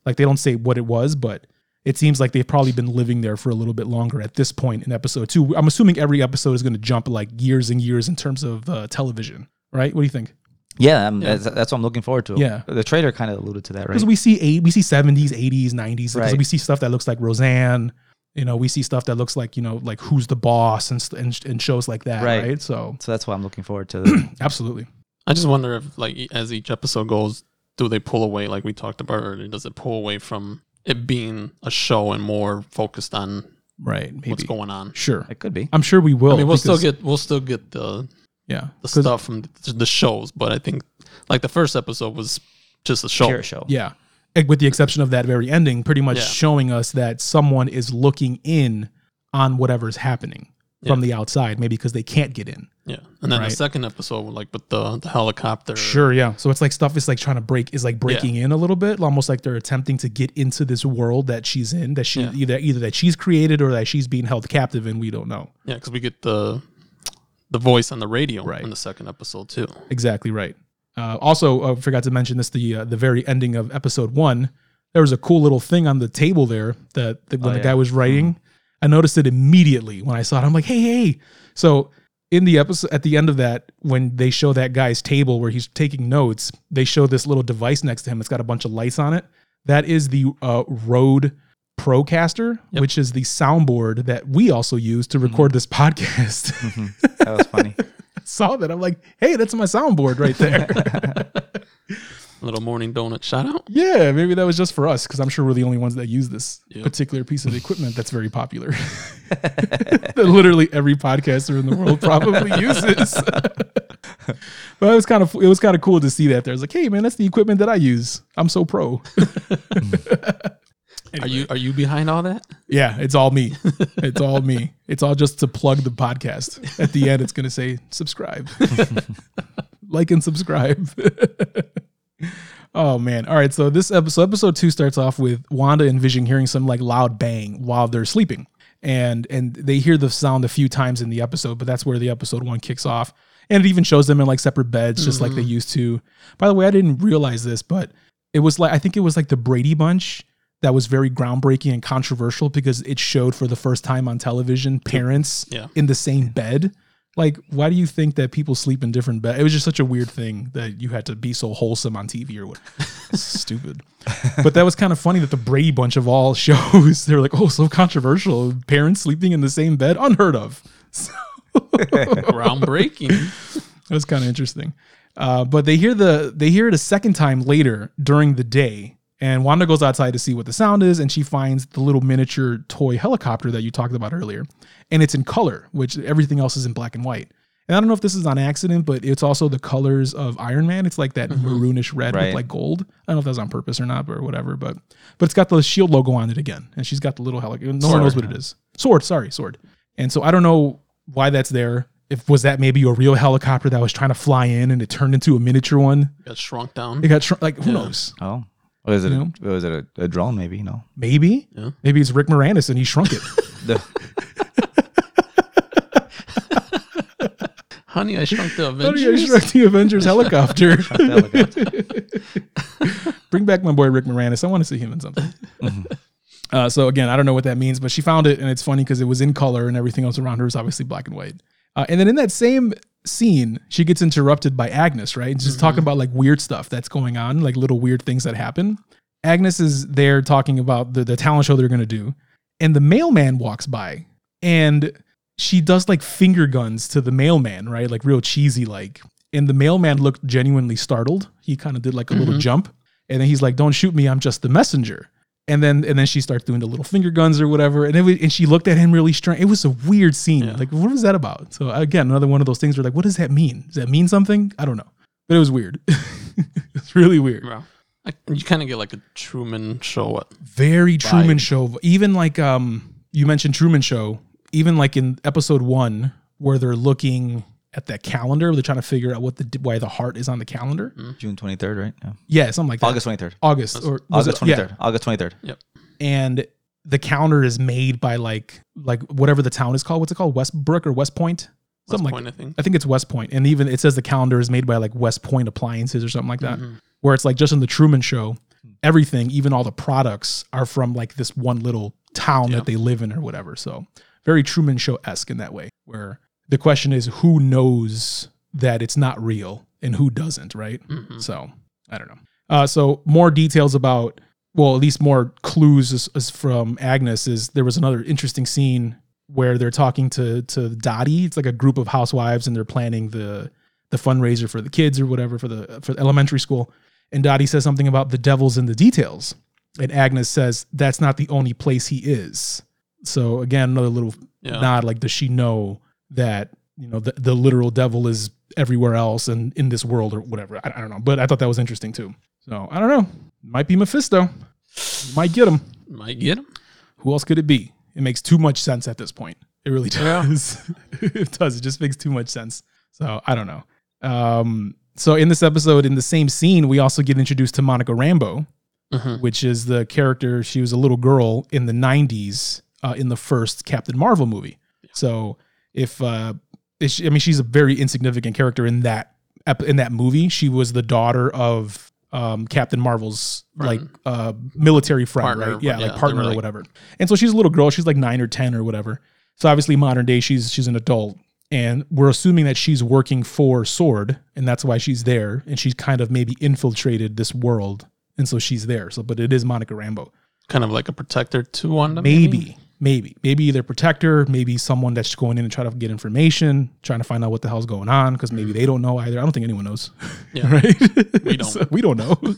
Like they don't say what it was, but it seems like they've probably been living there for a little bit longer at this point in episode two. I'm assuming every episode is going to jump like years and years in terms of uh, television, right? What do you think? Yeah, um, That's, that's what I'm looking forward to. Yeah. The trailer kind of alluded to that, right? Because we see eight, we see 70s, 80s, 90s. Because Right. we see stuff that looks like Roseanne. You know, we see stuff that looks like you know, like Who's the Boss and and, and shows like that, right? Right. So so that's what I'm looking forward to. absolutely. I just wonder if, like, as each episode goes, do they pull away, like we talked about earlier? Does it pull away from it being a show and more focused on Right. Maybe. what's going on? Sure. it could be. I'm sure we will. I mean, we'll still get we'll still get the yeah the stuff from the, the shows, but I think like the first episode was just a show. Pure show. Yeah. With the exception of that very ending, pretty much Yeah. showing us that someone is looking in on whatever's happening from Yeah. the outside, maybe because they can't get in. Yeah, and then Right. the second episode, like with the the helicopter. Sure, yeah. So it's like stuff is like trying to break is like breaking in a little bit, almost like they're attempting to get into this world that she's in, that she Yeah. either either that she's created or that she's being held captive in. We don't know. Yeah, because we get the the voice on the radio Right. in the second episode too. Exactly right. Uh, also, uh, forgot to mention this: the uh, the very ending of episode one, there was a cool little thing on the table there that, that when Oh, the yeah. guy was writing, I noticed it immediately when I saw it. I'm like, hey, hey. So in the episode, at the end of that, when they show that guy's table where he's taking notes, they show this little device next to him. It's got a bunch of lights on it. That is the uh, Rode Procaster, Yep. which is the soundboard that we also use to record this podcast. That was funny. saw that. I'm like, hey, that's my soundboard right there. Little morning donut shout out. yeah, maybe that was just for us because I'm sure we're the only ones that use this Yep. particular piece of equipment that's very popular. that literally every podcaster in the world probably uses. but it was kind of it was kind of cool to see that. There's like, hey man, that's the equipment that I use. I'm so pro. Are you are you behind all that? Yeah, it's all me. It's all me. It's all just to plug the podcast. At the end, it's going to say subscribe, like and subscribe. oh man! All right, so this episode, episode two, starts off with Wanda and Vision hearing some like loud bang while they're sleeping, and and they hear the sound a few times in the episode, but that's where the episode one kicks off, and it even shows them in like separate beds, just like they mm-hmm. used to. By the way, I didn't realize this, but it was like I think it was like the Brady Bunch that was very groundbreaking and controversial because it showed for the first time on television parents Yeah. in the same bed. Like, why do you think that people sleep in different beds? It was just such a weird thing that you had to be so wholesome on TV or what. Stupid. But that was kind of funny that the Brady Bunch of all shows, they're like, oh, so controversial. Parents sleeping in the same bed, unheard of. So Groundbreaking. That was kind of interesting. Uh, but they hear the they hear it a second time later during the day, and Wanda goes outside to see what the sound is, and she finds the little miniature toy helicopter that you talked about earlier, and it's in color, which everything else is in black and white. And I don't know if this is on accident, but it's also the colors of Iron Man. It's like that mm-hmm. maroonish red with like gold. I don't know if that's on purpose or not, or whatever. But but it's got the shield logo on it again, and she's got the little helicopter. No one knows what it is. Sword, sorry, sword. And so I don't know why that's there. If was that maybe a real helicopter that was trying to fly in and it turned into a miniature one? Got shrunk down. It got shr- like who knows? Oh, was it? You A, was it a, a drone? Maybe no. Maybe Yeah. maybe it's Rick Moranis and he shrunk it. The, Honey, I shrunk the How do you Avengers. shrunk the Avengers helicopter? the helicopter. Bring back my boy Rick Moranis. I want to see him in something. Uh, so again, I don't know what that means, but she found it, and it's funny because it was in color, and everything else around her is obviously black and white. Uh, and then in that same scene, she gets interrupted by Agnes, right? She's talking mm-hmm. about like weird stuff that's going on, like little weird things that happen. Agnes is there talking about the, the talent show they're going to do, and the mailman walks by, and she does like finger guns to the mailman, right? Like real cheesy, like. And the mailman looked genuinely startled. He kind of did like a little mm-hmm. jump, and then he's like, "Don't shoot me! I'm just the messenger." And then and then she starts doing the little finger guns or whatever, and was, and she looked at him really strange. It was a weird scene. Yeah. Like, what was that about? So again, another one of those things where like, what does that mean? Does that mean something? I don't know, but it was weird. it's really weird. Wow. I, you kind of get like a Truman Show. Very Truman Show. Even like um, you mentioned Truman Show. Even like in episode one, where they're looking at that calendar, they're trying to figure out what the why the heart is on the calendar. Mm-hmm. June 23rd, right? Yeah. Yeah, something like that. August 23rd. August or August it- yeah. 23rd. August 23rd. Yep. and the calendar is made by like like whatever the town is called. What's it called? Westbrook or West Point? West Something like Point, I think. I think it's West Point. Point, and even it says the calendar is made by like West Point Appliances or something like that. Mm-hmm. Where it's like just in the Truman Show, everything, even all the products, are from like this one little town Yeah. that they live in or whatever. So very Truman Show esque in that way. Where the question is, who knows that it's not real and who doesn't, right? Mhm. So I don't know. Uh, so more details about, well, at least more clues is, is from Agnes. Is there was another interesting scene where they're talking to to Dottie. It's like a group of housewives and they're planning the the fundraiser for the kids or whatever for the for the elementary school. And Dottie says something about the devil's in the details, and Agnes says that's not the only place he is. So again, another little Yeah. nod. Like, does she know that you know the, the literal devil is everywhere else and in this world or whatever? I, I don't know, but I thought that was interesting too. So I don't know. Might be Mephisto. Might get him. Might get him. Who else could it be? It makes too much sense at this point. It really does. it does. It just makes too much sense. So I don't know. Um, so in this episode, in the same scene, we also get introduced to Monica Rambeau, Mhm. which is the character. She was a little girl in the '90s uh, in the first Captain Marvel movie. So if, uh, if she- I mean, she's a very insignificant character in that in that movie. She was the daughter of um, Captain Marvel's like uh, military friend, Partner, right? Yeah, yeah, like partner or like- whatever. And so she's a little girl. She's like nine or ten or whatever. So obviously, modern day, she's she's an adult, and we're assuming that she's working for Sword, and that's why she's there. And she's kind of maybe infiltrated this world, and so she's there. So, but it is Monica Rambeau. Kind of like a protector to Wanda. Maybe, maybe, maybe maybe either protector, maybe someone that's going in and trying to get information, trying to find out what the hell's going on, because maybe they don't know either. I don't think anyone knows. Yeah. right? We don't. So, we don't know.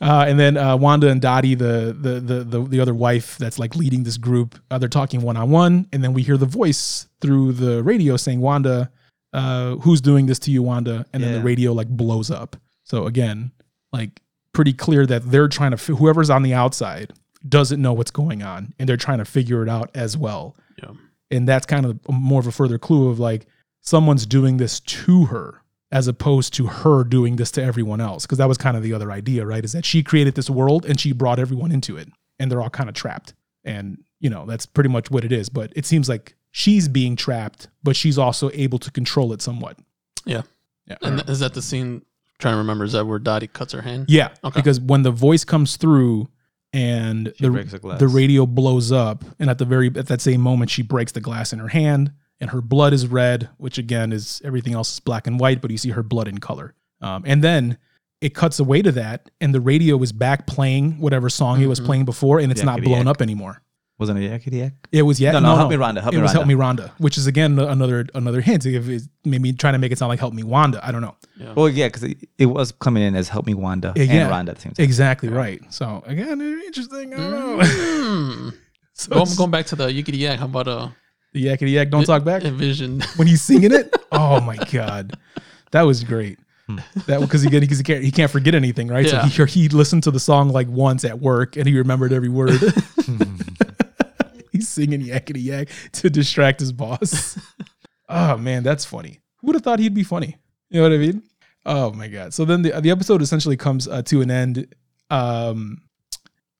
Uh, and then uh, Wanda and Dottie, the, the the the the other wife that's like leading this group, uh, they're talking one on one, and then we hear the voice through the radio saying, "Wanda, uh, who's doing this to you, Wanda?" And then the radio like blows up. So again, like pretty clear that they're trying to whoever's on the outside doesn't know what's going on, and they're trying to figure it out as well. Yeah. And that's kind of more of a further clue of like someone's doing this to her as opposed to her doing this to everyone else. Because that was kind of the other idea, right? Is that she created this world and she brought everyone into it and they're all kind of trapped. And, you know, that's pretty much what it is. But it seems like she's being trapped, but she's also able to control it somewhat. Yeah. Yeah. And is that the scene? trying to remember. Is that where Dottie cuts her hand? Yeah. Okay. Because when the voice comes through and She the, breaks a glass. the radio blows up, and at the very at that same moment, she breaks the glass in her hand, and her blood is red, which again is everything else is black and white, but you see her blood in color. Um, and then it cuts away to that, and the radio is back playing whatever song it was Mhm. playing before, and it's not blown yak. up anymore. Wasn't it Yakety Yak? It was yeah. No, no, Help Me Rhonda, Help it Me was Help Me Rhonda, which is again another another hint. If it's maybe trying to make it sound like Help Me Wanda. I don't know. Yeah. Well, yeah, because it, it was coming in as Help Me Wanda Yeah, and yeah. Rhonda at the same time. Exactly right. So again, interesting. I don't know. Mm. so I'm going back to the Yickety Yak, how about uh, the yakety yak, don't talk back. Envision? when he's singing it. Oh my god, that was great. That because he, because he can't he can't forget anything, right? Yeah. So he he listened to the song like once at work and he remembered every word. singing yakety yak to distract his boss. oh man, that's funny. Who would have thought he'd be funny? You know what I mean? Oh my god. So then the the episode essentially comes uh, to an end. Um,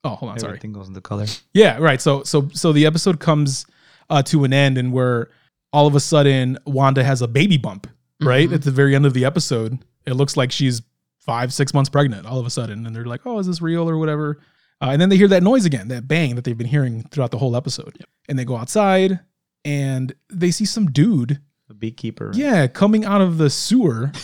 oh, hold on, sorry. Everything goes into color. Yeah, right. So so so the episode comes uh, to an end, and where all of a sudden Wanda has a baby bump. Right Mhm. at the very end of the episode, it looks like she's five six months pregnant. All of a sudden, and they're like, "Oh, is this real or whatever?" Uh, and then they hear that noise again, that bang that they've been hearing throughout the whole episode. And they go outside, and they see some dude, a beekeeper. yeah, coming out of the sewer.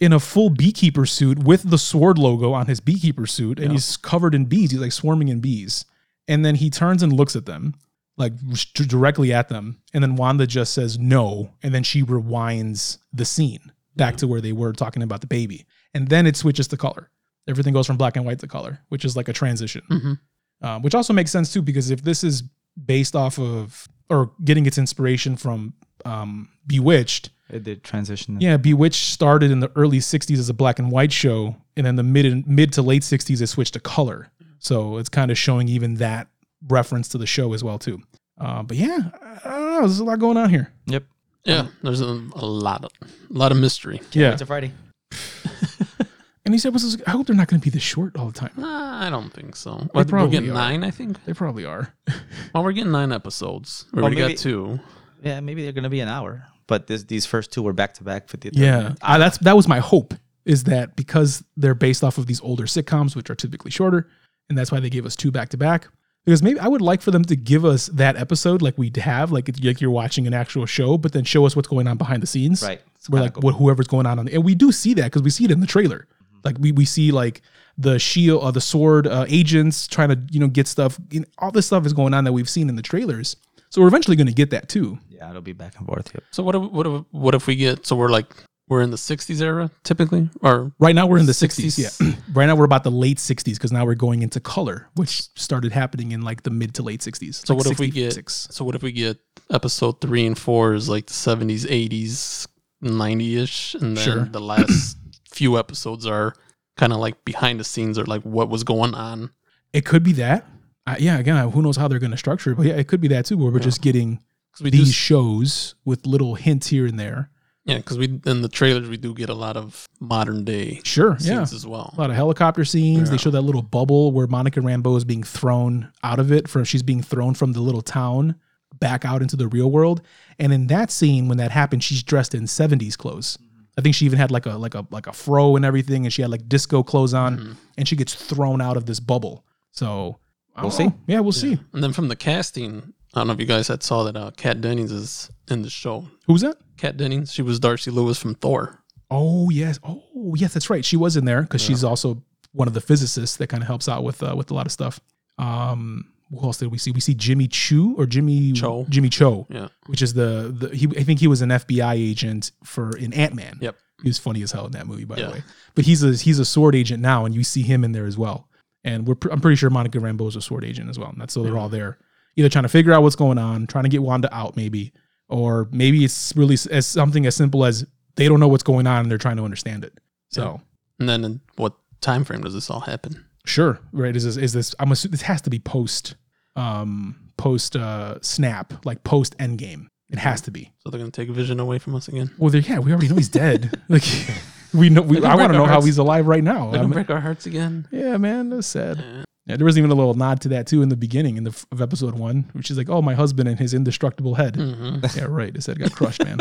in a full beekeeper suit with the sword logo on his beekeeper suit, and Yeah. he's covered in bees. He's like swarming in bees. And then he turns and looks at them, like directly at them. And then Wanda just says no. And then she rewinds the scene back to where they were talking about the baby. And then it switches to color. Everything goes from black and white to color, which is like a transition. Mhm. Um, which also makes sense too, because if this is based off of or getting its inspiration from um, Bewitched. It did transition. Yeah, Bewitched started in the early '60s as a black and white show, and then the mid mid to late '60s it switched to color. So it's kind of showing even that reference to the show as well too. Uh, but yeah, I don't know. There's a lot going on here. Yep. Yeah, there's a, a lot of a lot of mystery. Yeah, It's a Friday. and these episodes. I hope they're not going to be this short all the time. Nah, I don't think so. But we're probably getting are. nine, I think. They probably are. Well, we're getting nine episodes. We Or already maybe- got two. Yeah, maybe they're gonna be an hour. But this these first two were back to back for the Yeah, I, that's that was my hope is that because they're based off of these older sitcoms, which are typically shorter, and that's why they gave us two back to back. Because maybe I would like for them to give us that episode like we'd have, like it's like you're watching an actual show, but then show us what's going on behind the scenes. Right. It's Where like cool. what whoever's going on, on and we do see that because we see it in the trailer. Like we we see like the shield, uh, the sword uh, agents trying to you know get stuff. You know, all this stuff is going on that we've seen in the trailers. So we're eventually going to get that too. Yeah, it'll be back and forth. Yep. So what if what if what if we get so we're like we're in the '60s era typically, or Right now we're in the 60s. 60s. Yeah. right now we're about the late 60s because now we're going into color, which started happening in like the mid to late 60s. so like what if we get so what if we get episode three and four is like the '70s, '80s, '90s, and then Sure. the last few episodes are kind of like behind the scenes or like what was going on. It could be that. Uh, yeah, again, who knows how they're going to structure it, but yeah, it could be that too, where we're just getting we do these s- shows with little hints here and there. Yeah, because we in the trailers we do get a lot of modern day Sure, scenes yeah. as well. A lot of helicopter scenes. They show that little bubble where Monica Rambeau is being thrown out of it. From she's being thrown from the little town back out into the real world. And in that scene, when that happened, she's dressed in '70s clothes. I think she even had like a like a like a fro and everything, and she had like disco clothes on, Mm-hmm. and she gets thrown out of this bubble. So We'll see. know. Yeah, we'll see. And then from the casting, I don't know if you guys had saw that uh, Kat Dennings is in the show. Who's that? Kat Dennings, she was Darcy Lewis from Thor. Oh yes. Oh yes, that's right. She was in there because she's also one of the physicists that kind of helps out with uh, with a lot of stuff. Um, who else did we see? We see Jimmy Chu or Jimmy Cho. Jimmy Cho, Yeah. which is the the he. I think he was an FBI agent for in Ant Man. Yep. He was funny as hell in that movie, by Yeah. the way. But he's a he's a sword agent now, and you see him in there as well. And we're pr- I'm pretty sure Monica Rambeau is a sword agent as well. And that's so they're all there, either trying to figure out what's going on, trying to get Wanda out, maybe, or maybe it's really as something as simple as they don't know what's going on and they're trying to understand it. So And then in what time frame does this all happen? Sure, right? Is this is this? I'm assuming this has to be post, um, post uh, snap, like post Endgame. It has to be. So they're gonna take Vision away from us again. Well, yeah, we already know he's dead. like we know. We, I want to know how he's alive right now. They're I'm- gonna break our hearts again. Yeah, man, that's sad. Yeah. Yeah, there was even a little nod to that too in the beginning in the of episode one, which is like, "Oh, my husband and his indestructible head." Mhm. Yeah, right. His head got crushed, man.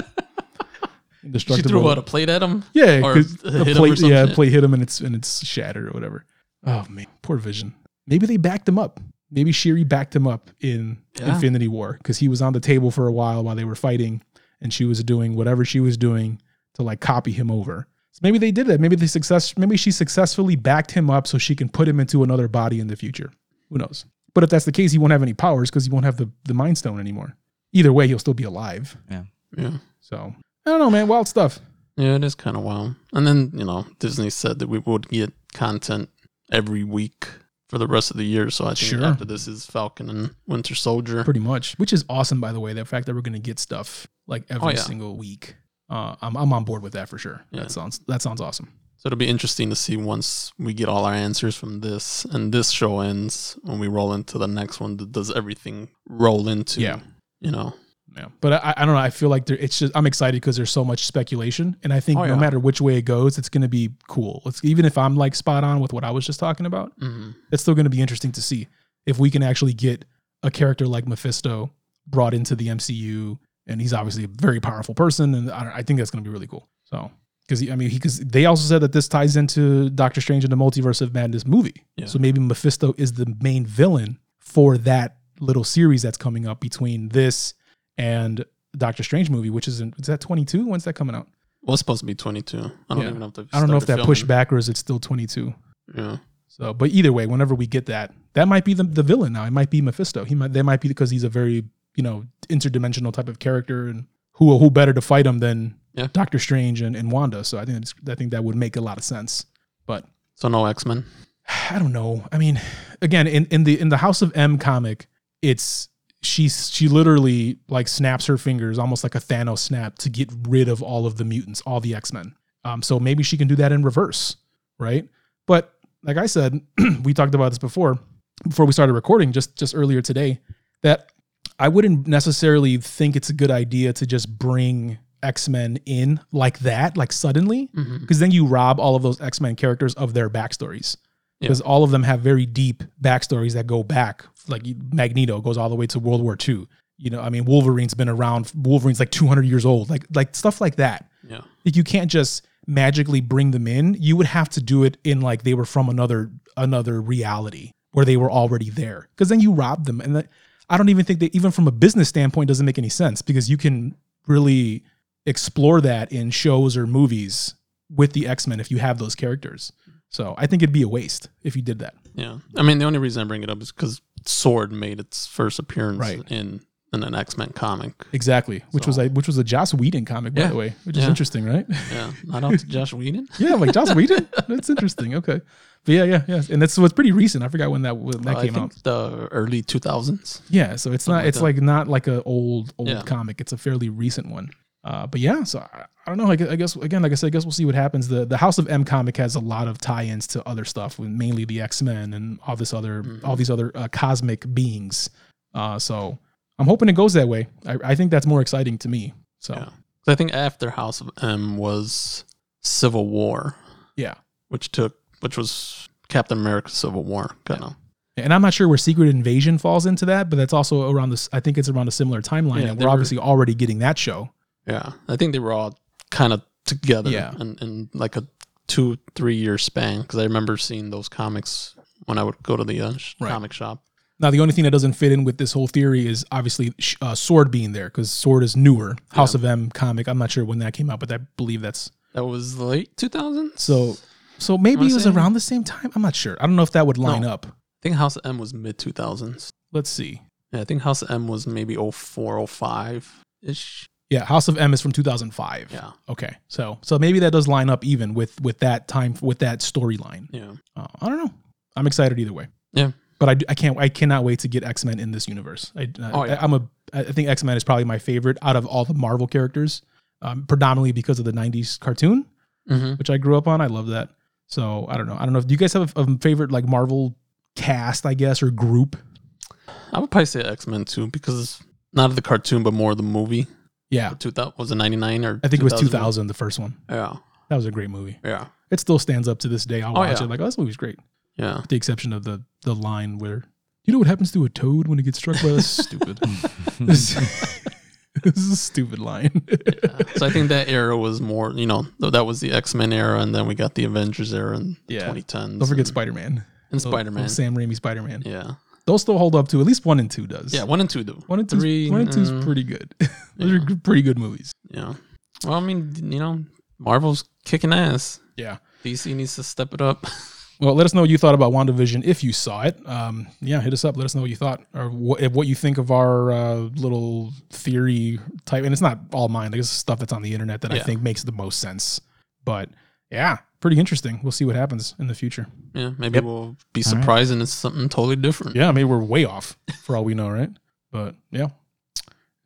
indestructible. She threw out a plate at him. yeah, or hit the him or plate. Yeah, plate hit him and it's and it's shattered or whatever. Oh man, poor Vision. Maybe they backed him up. Maybe Shuri backed him up in Yeah. Infinity War because he was on the table for a while while they were fighting, and she was doing whatever she was doing to like copy him over. So maybe they did that. Maybe they success. Maybe she successfully backed him up so she can put him into another body in the future. Who knows? But if that's the case, he won't have any powers because he won't have the the Mind Stone anymore. Either way, he'll still be alive. Yeah. Yeah. So I don't know, man. Wild stuff. Yeah, it is kind of wild. And then, you know, Disney said that we would get content every week for the rest of the year. So I think Sure. after this is Falcon and Winter Soldier. pretty much, which is awesome, by the way. The fact that we're going to get stuff like every Oh, yeah. single week. Uh, I'm I'm on board with that for sure. Yeah. That sounds that sounds awesome. So it'll be interesting to see once we get all our answers from this and this show ends when we roll into the next one. Does everything roll into? Yeah. You know, Yeah, but I, I don't know. I feel like there, it's just I'm excited because there's so much speculation, and I think Oh, no yeah. matter which way it goes, it's going to be cool. It's, even if I'm like spot on with what I was just talking about, hmm it's still going to be interesting to see if we can actually get a character like Mephisto brought into the MCU, and he's obviously a very powerful person, and I, don't- I think that's going to be really cool. So, because I mean, because they also said that this ties into Doctor Strange and the Multiverse of Madness movie, Yeah. so maybe Mephisto is the main villain for that little series that's coming up between this and Doctor Strange movie, which is in, is that 22? When's that coming out? well, it's supposed to be 22. I don't Yeah. even know if they've I don't know if that started pushed back or is it still 22. Yeah. So, but either way, whenever we get that, that might be the, the villain now. It might be Mephisto. He might that might be because he's a very you know interdimensional type of character, and who who better to fight him than Yeah. Doctor Strange and, and Wanda? So I think it's, I think that would make a lot of sense. But So no X Men. I don't know. I mean, again, in, in the in the House of M comic, it's she she literally like snaps her fingers, almost like a Thanos snap, to get rid of all of the mutants, all the X Men. Um, so maybe she can do that in reverse, right? But like I said, we talked about this before, before we started recording, just just earlier today, that I wouldn't necessarily think it's a good idea to just bring X Men in like that, like suddenly, because then you rob all of those X Men characters of their backstories. Yeah. Because all of them have very deep backstories that go back, like Magneto goes all the way to World War II. You know, I mean, Wolverine's been around. Wolverine's like 200 years old, like like stuff like that. Yeah. Like you can't just magically bring them in. You would have to do it in like they were from another another reality where they were already there. Because then you rob them, and that, I don't even think that even from a business standpoint doesn't make any sense because you can really explore that in shows or movies with the X Men if you have those characters. So I think it'd be a waste if you did that. Yeah. I mean, the only reason I bring it up is because Sword made its first appearance Right. in in an X Men comic. Exactly, which was So- a which was a Joss Whedon comic by Yeah. the way, which is interesting, right? Yeah. Not out to Josh Whedon. Yeah, I'm like Joss Whedon. That's interesting. Okay, but yeah, yeah, yeah, and that's what's pretty recent. I forgot when that when that Uh, came I out. the early 2000s. Yeah, so it's not like it's that. like not like a old old Yeah. comic. It's a fairly recent one. Uh, but yeah, so I, I don't know. I guess, I guess again, like I said, I guess we'll see what happens. The the House of M comic has a lot of tie-ins to other stuff, with mainly the X Men and all this other Mhm. all these other uh, cosmic beings. Uh, so I'm hoping it goes that way. I, I think that's more exciting to me. So Yeah. I think after House of M was Civil War, yeah. which took which was Captain America Civil War, kind of. And I'm not sure where Secret Invasion falls into that, but that's also around this. I think it's around a similar timeline, Yeah, and we're were- obviously already getting that show. Yeah. I think they were all kind of together Yeah. in, in like a two, three year span. Because I remember seeing those comics when I would go to the uh, sh- Right. comic shop. Now, the only thing that doesn't fit in with this whole theory is obviously sh- uh, Sword being there because Sword is newer. House Yeah. of M comic. I'm not sure when that came out, but I believe that's That was late 2000s. so. So maybe it was around the same time. I'm not sure. I don't know if that would line No. up. I think House of M was mid 2000s. Let's see. Yeah, I think House of M was maybe 04, 05 ish. Yeah, House of M is from 2005. Yeah. Okay. So so maybe that does line up even with with that time with that storyline. Yeah. Uh, I don't know. I'm excited either way. Yeah. But I, do- I can't I cannot wait to get X Men in this universe. I, Oh, yeah. I, am a I think X Men is probably my favorite out of all the Marvel characters, um, predominantly because of the '90s cartoon, Mm-hmm. which I grew up on. I love that. So I don't know. I don't know. Do you guys have a, a favorite like Marvel cast, I guess, or group? I would probably say X Men too because not of the cartoon, but more of the movie. Yeah, 2000 was it 99 or I think it was 2000, the first one. Yeah. That was a great movie. Yeah. It still stands up to this day. I'll Oh, watch yeah. it like, oh, this movie's great. Yeah. With the exception of the the line where you know what happens to a toad when it gets struck by a stupid. this, this is a stupid line. so I think that era was more, you know, that was the X Men era, and then we got the Avengers era in Yeah. 2010s. Don't forget Spider Man. and Spider Man. Oh, oh, Sam Raimi Spider Man. Yeah. Those still hold up to At least one and two does. Yeah. One and two, though. One and two. Three, One and two's uh, pretty good. Those yeah. are pretty good movies. Yeah. Well, I mean, you know, Marvel's kicking ass. Yeah. DC needs to step it up. Well, let us know what you thought about WandaVision if you saw it. Um, yeah, hit us up. Let us know what you thought or what, what you think of our uh, little theory type. And it's not all mine. There's stuff that's on the internet that I think makes the most sense. But yeah, pretty interesting. We'll see what happens in the future. Yeah. Maybe Yep. we'll be All right. surprised and it's something totally different. Yeah, maybe we're way off for all we know, right? But yeah.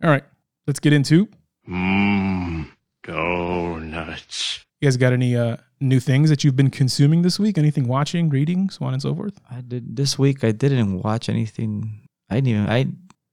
All right, let's get into. Mmm, donuts. You guys got any uh, new things that you've been consuming this week? Anything watching, reading, so on and so forth? I did this week. I didn't watch anything. I didn't even. I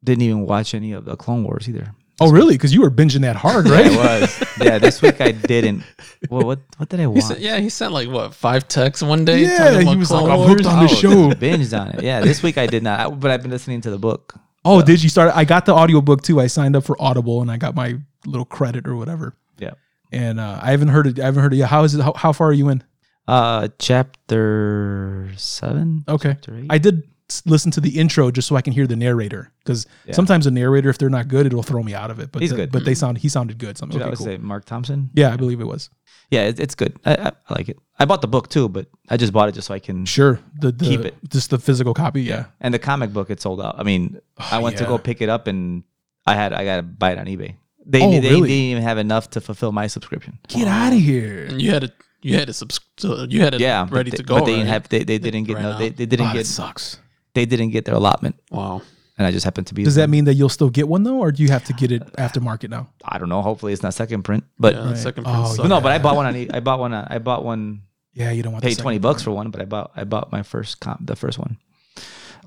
didn't even watch any of the Clone Wars either. Oh, really? Because you were binging that hard, Yeah, right? I was. Yeah, this week I didn't. Well, what what did I He watch? sent, yeah, he sent like what five texts one day. Yeah, he about was like, Clone "I'm hooked Wars." on this Oh, show. Binged on it. Yeah, this week I did not. I- But I've been listening to the book. Oh, did you start? I got the audiobook too. I signed up for Audible and I got my little credit or whatever. Yeah. And uh, I haven't heard it. I haven't heard it yet. How is it? How, how far are you in? Uh, chapter seven. Okay. Chapter eight. I did s- listen to the intro just so I can hear the narrator because Yeah. sometimes the narrator, if they're not good, it'll throw me out of it. But He's the- good. But they sound. He sounded good. So I'm okay, I cool. say Mark Thompson? Yeah, I believe it was. Yeah, it, it's good. I, I, I like it. I bought the book too, but I just bought it just so I can. Sure. The, the Keep it. Just the physical copy. Yeah. And the comic book, it sold out. I mean, I went to go pick it up and I had I got to buy it on eBay. They Oh, they really? didn't even have enough to fulfill my subscription. Get out of here. And you had it. You had it. Subs- uh, you had it Yeah, ready they, to go. But they didn't have. They, they didn't get Right no. They, they didn't Oh, that get. sucks. They didn't get their allotment. Wow. and I just happened to be. Does that mean that you'll still get one though, or do you have to get it aftermarket now? I don't know. Hopefully, it's not second print. But yeah, Right. second Oh, print yeah. no, but I bought one. On, e- I bought one. On, I bought one. Yeah, you don't want the Paid second twenty bucks print. for one, but I bought. I bought my first comp, the first one.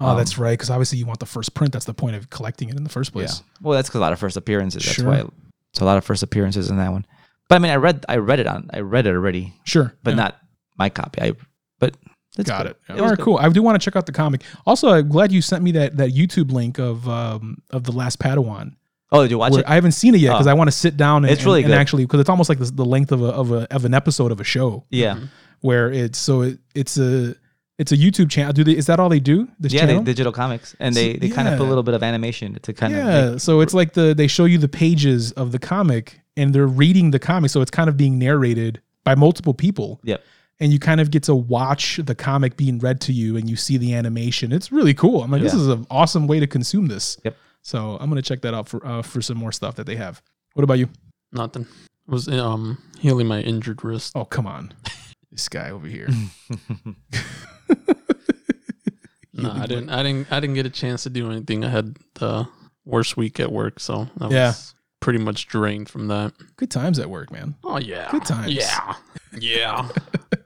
Oh, um, that's right. Because obviously you want the first print. That's the point of collecting it in the first place. Yeah. Well, that's 'cause a lot of first appearances. That's Sure. why. It's a lot of first appearances in that one. But I mean, I read. I read it on. I read it already, Sure, but yeah. not my copy. I. But it's Got good. it. was All right, good. cool. I do want to check out the comic. Also, I'm glad you sent me that that YouTube link of um of the last Padawan. Oh, did you watch it? I haven't seen it yet because Oh. I want to sit down and, It's really and, and good. actually because it's almost like this, the length of a, of a of an episode of a show yeah. where it's so it, it's a it's a YouTube channel. Do they is that all they do? This Yeah, they digital comics, and they, So- they kind of put a little bit of animation to kind yeah. of yeah. so it's like the they show you the pages of the comic and they're reading the comic, so it's kind of being narrated by multiple people. Yep. And you kind of get to watch the comic being read to you and you see the animation. It's really cool. I'm like, this is an awesome way to consume this. Yep. So I'm gonna check that out for uh, for some more stuff that they have. What about you? Nothing. Was um healing my injured wrist. Oh come on, this guy over here. No, I didn't. I didn't. I didn't get a chance to do anything. I had the worst week at work, so I Yeah. was pretty much drained from that. Good times at work, man. Oh yeah, Good times. Yeah, yeah.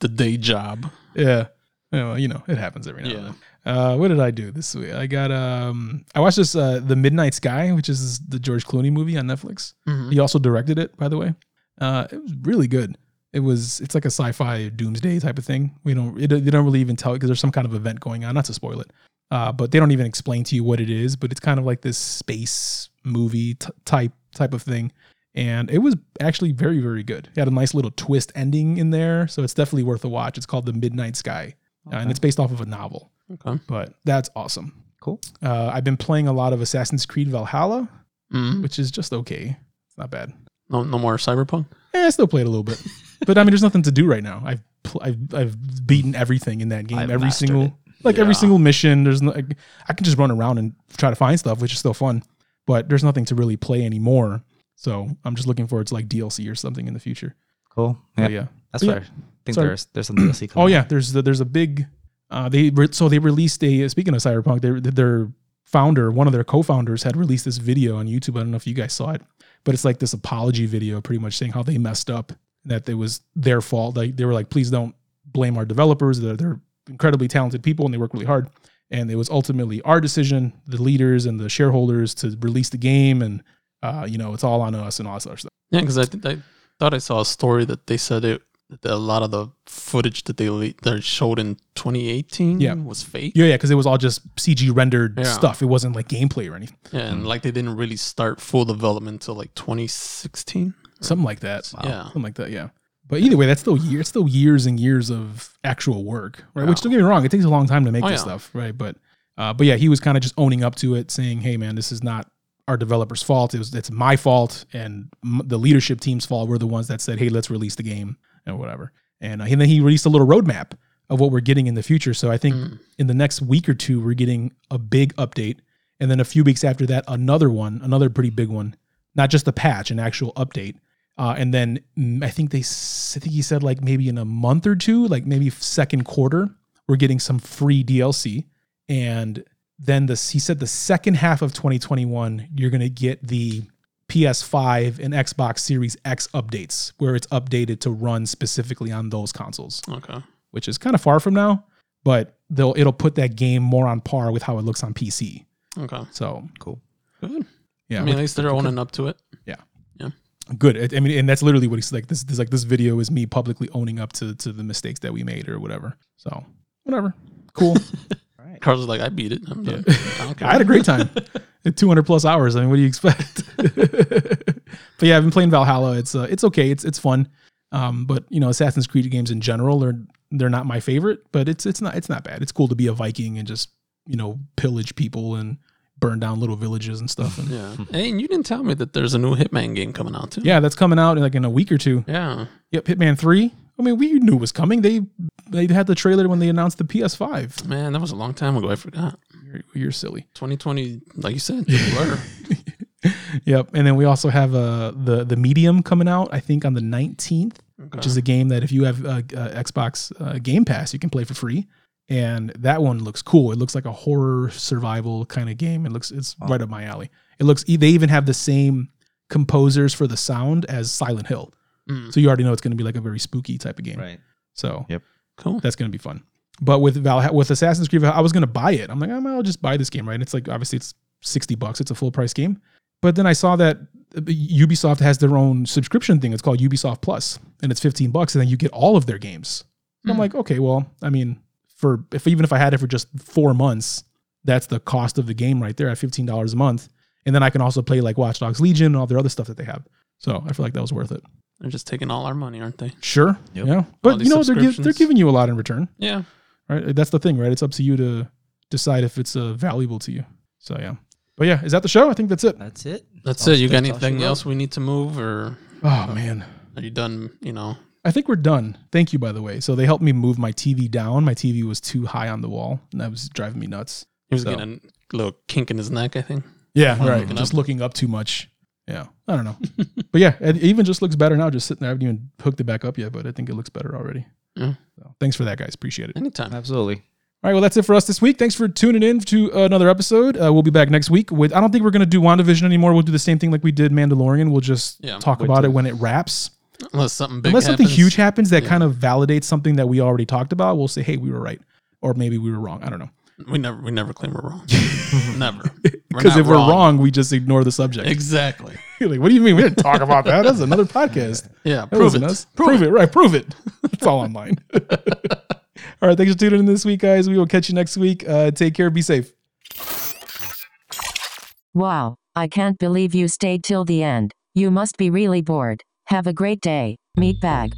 the day job. Yeah. Yeah, well, you know, it happens every now and then. Uh, what did I do this week? I got um, I watched this uh, the Midnight Sky, which is the George Clooney movie on Netflix. Mhm. He also directed it, by the way. Uh, it was really good. It was it's like a sci-fi doomsday type of thing. We don't it, they don't really even tell because there's some kind of event going on. Not to spoil it, uh, but they don't even explain to you what it is. But it's kind of like this space movie t- type type of thing, and it was actually very very good. It had a nice little twist ending in there, so it's definitely worth a watch. It's called The Midnight Sky, uh, and it's based off of a novel. Okay. But that's awesome. Cool. Uh, I've been playing a lot of Assassin's Creed Valhalla, Mhm. which is just okay. It's not bad. No, no more cyberpunk. Eh, I still played a little bit, but I mean, there's nothing to do right now. I've pl- I've, I've beaten everything in that game. I've every single it. like every single mission. There's no, like, I can just run around and try to find stuff, which is still fun. But there's nothing to really play anymore. So I'm just looking forward to like DLC or something in the future. cool. But Yeah, yeah. that's But fair. yeah. I think Sorry. there's there's some DLC coming. Oh yeah, out. there's the, there's a big. Uh, they re- so they released a speaking of Cyberpunk, their their founder, one of their co-founders, had released this video on YouTube. I don't know if you guys saw it, but it's like this apology video, pretty much saying how they messed up, that it was their fault. Like they were like, please don't blame our developers. They're, they're incredibly talented people and they work really hard. And it was ultimately our decision, the leaders and the shareholders, to release the game, and uh, you know it's all on us and all this other stuff. Yeah, because I, th- I thought I saw a story that they said it that a lot of the footage that they le- that showed in 2018 Yeah. was fake. Yeah, yeah, because it was all just CG rendered Yeah. stuff. It wasn't like gameplay or anything, Yeah, and like they didn't really start full development until like 2016. something like that. Yeah. something like that. Yeah. But either way, that's still years, it's still years and years of actual work, right? Which don't get me wrong, it takes a long time to make Oh, this yeah. stuff, right? But, uh, but yeah, he was kind of just owning up to it, saying, "Hey, man, this is not our developer's fault. It was it's my fault, and m- the leadership team's fault. We're the ones that said, "Hey, let's release the game and whatever." And, uh, and then he released a little roadmap of what we're getting in the future. So I think Mm. in the next week or two, we're getting a big update, and then a few weeks after that, another one, another pretty big one, not just a patch, an actual update. Uh, and then mm, I think they, I think he said like maybe in a month or two, like maybe second quarter, we're getting some free DLC. And then this, he said the second half of 2021, you're going to get the PS5 and Xbox Series X updates, where it's updated to run specifically on those consoles, Okay. which is kind of far from now, but they'll it'll put that game more on par with how it looks on PC. Okay. So cool. Good. yeah, I mean, at least they're owning up to it. Yeah. Yeah. Good. I- I mean, and that's literally what he's like. This, this like this video is me publicly owning up to to the mistakes that we made or whatever. So whatever, cool. Carlos was like, I beat it. I'm done. I. I had a great time. 200 plus hours. I mean, what do you expect? but yeah, I've been playing Valhalla. It's uh, it's okay. It's it's fun. Um, but you know, Assassin's Creed games in general are they're not my favorite. But it's it's not it's not bad. It's cool to be a Viking and just you know pillage people and burn down little villages and stuff. And Yeah. And you didn't tell me that there's a new Hitman game coming out too. yeah, that's coming out in like in a week or two. Yeah. Yep, Hitman Three. I mean, we knew it was coming. They they had the trailer when they announced the PS5. Man, that was a long time ago. I forgot. You're, you're silly. 2020, like you said, blur. Yep, and then we also have uh the the Medium coming out. I think on the 19th, which is a game that if you have uh, uh, Xbox uh, Game Pass, you can play for free. and that one looks cool. It looks like a horror survival kind of game. It looks it's Oh. right up my alley. It looks they even have the same composers for the sound as Silent Hill, Mm, so you already know it's going to be like a very spooky type of game. Right. So Yep. cool. that's going to be fun. But with Val with Assassin's Creed, I was going to buy it. I'm like, "Oh, I'll just buy this game, right? And It's like obviously it's sixty bucks. It's a full price game. But then I saw that uh, Ubisoft has their own subscription thing. It's called Ubisoft Plus, and it's fifteen bucks, and then you get all of their games. And I'm Hmm. like, okay, well, I mean, for if even if I had it for just four months, that's the cost of the game right there at fifteen dollars a month, and then I can also play like Watch Dogs Legion and all their other stuff that they have. So I feel like that was worth it. They're just taking all our money, aren't they? Sure, Yep. yeah, but you know they're gi- they're giving you a lot in return Yeah. right? That's the thing, right? It's up to you to decide if it's uh, valuable to you. So yeah, but yeah, is that the show? I think that's it. That's it. That's Oh, it. You got that's all she anything else we need to move, or Oh man, are you done? You know, I think we're done. Thank you, by the way. So they helped me move my TV down. My TV was too high on the wall, and that was driving me nuts. he was So- getting a little kink in his neck. I think. Yeah, right. looking Just up. looking up too much. Yeah, I don't know, but yeah, it even just looks better now. Just sitting there, I haven't even hooked it back up yet, but I think it looks better already. Yeah. So thanks for that, guys. Appreciate it. Anytime. Absolutely. All right, well, that's it for us this week. Thanks for tuning in to another episode. Uh, we'll be back next week with. I don't think we're going to do WandaVision anymore. We'll do the same thing like we did Mandalorian. We'll just Yeah, talk about till- it when it wraps. Unless something big. Unless something happens. huge happens that Yeah. kind of validates something that we already talked about, we'll say, "Hey, we were right," or maybe we were wrong. I don't know. We never. We never claim we're wrong. never. Because not if we're wrong, we just ignore the subject. Exactly. like, what do you mean we didn't talk about that? That's another podcast. Yeah. That Prove it. us. Prove, it. Right. Prove it. it's all online. all right. Thanks for tuning in this week, guys. We will catch you next week. Uh, take care. Be safe. Wow, I can't believe you stayed till the end. You must be really bored. Have a great day, meatbag.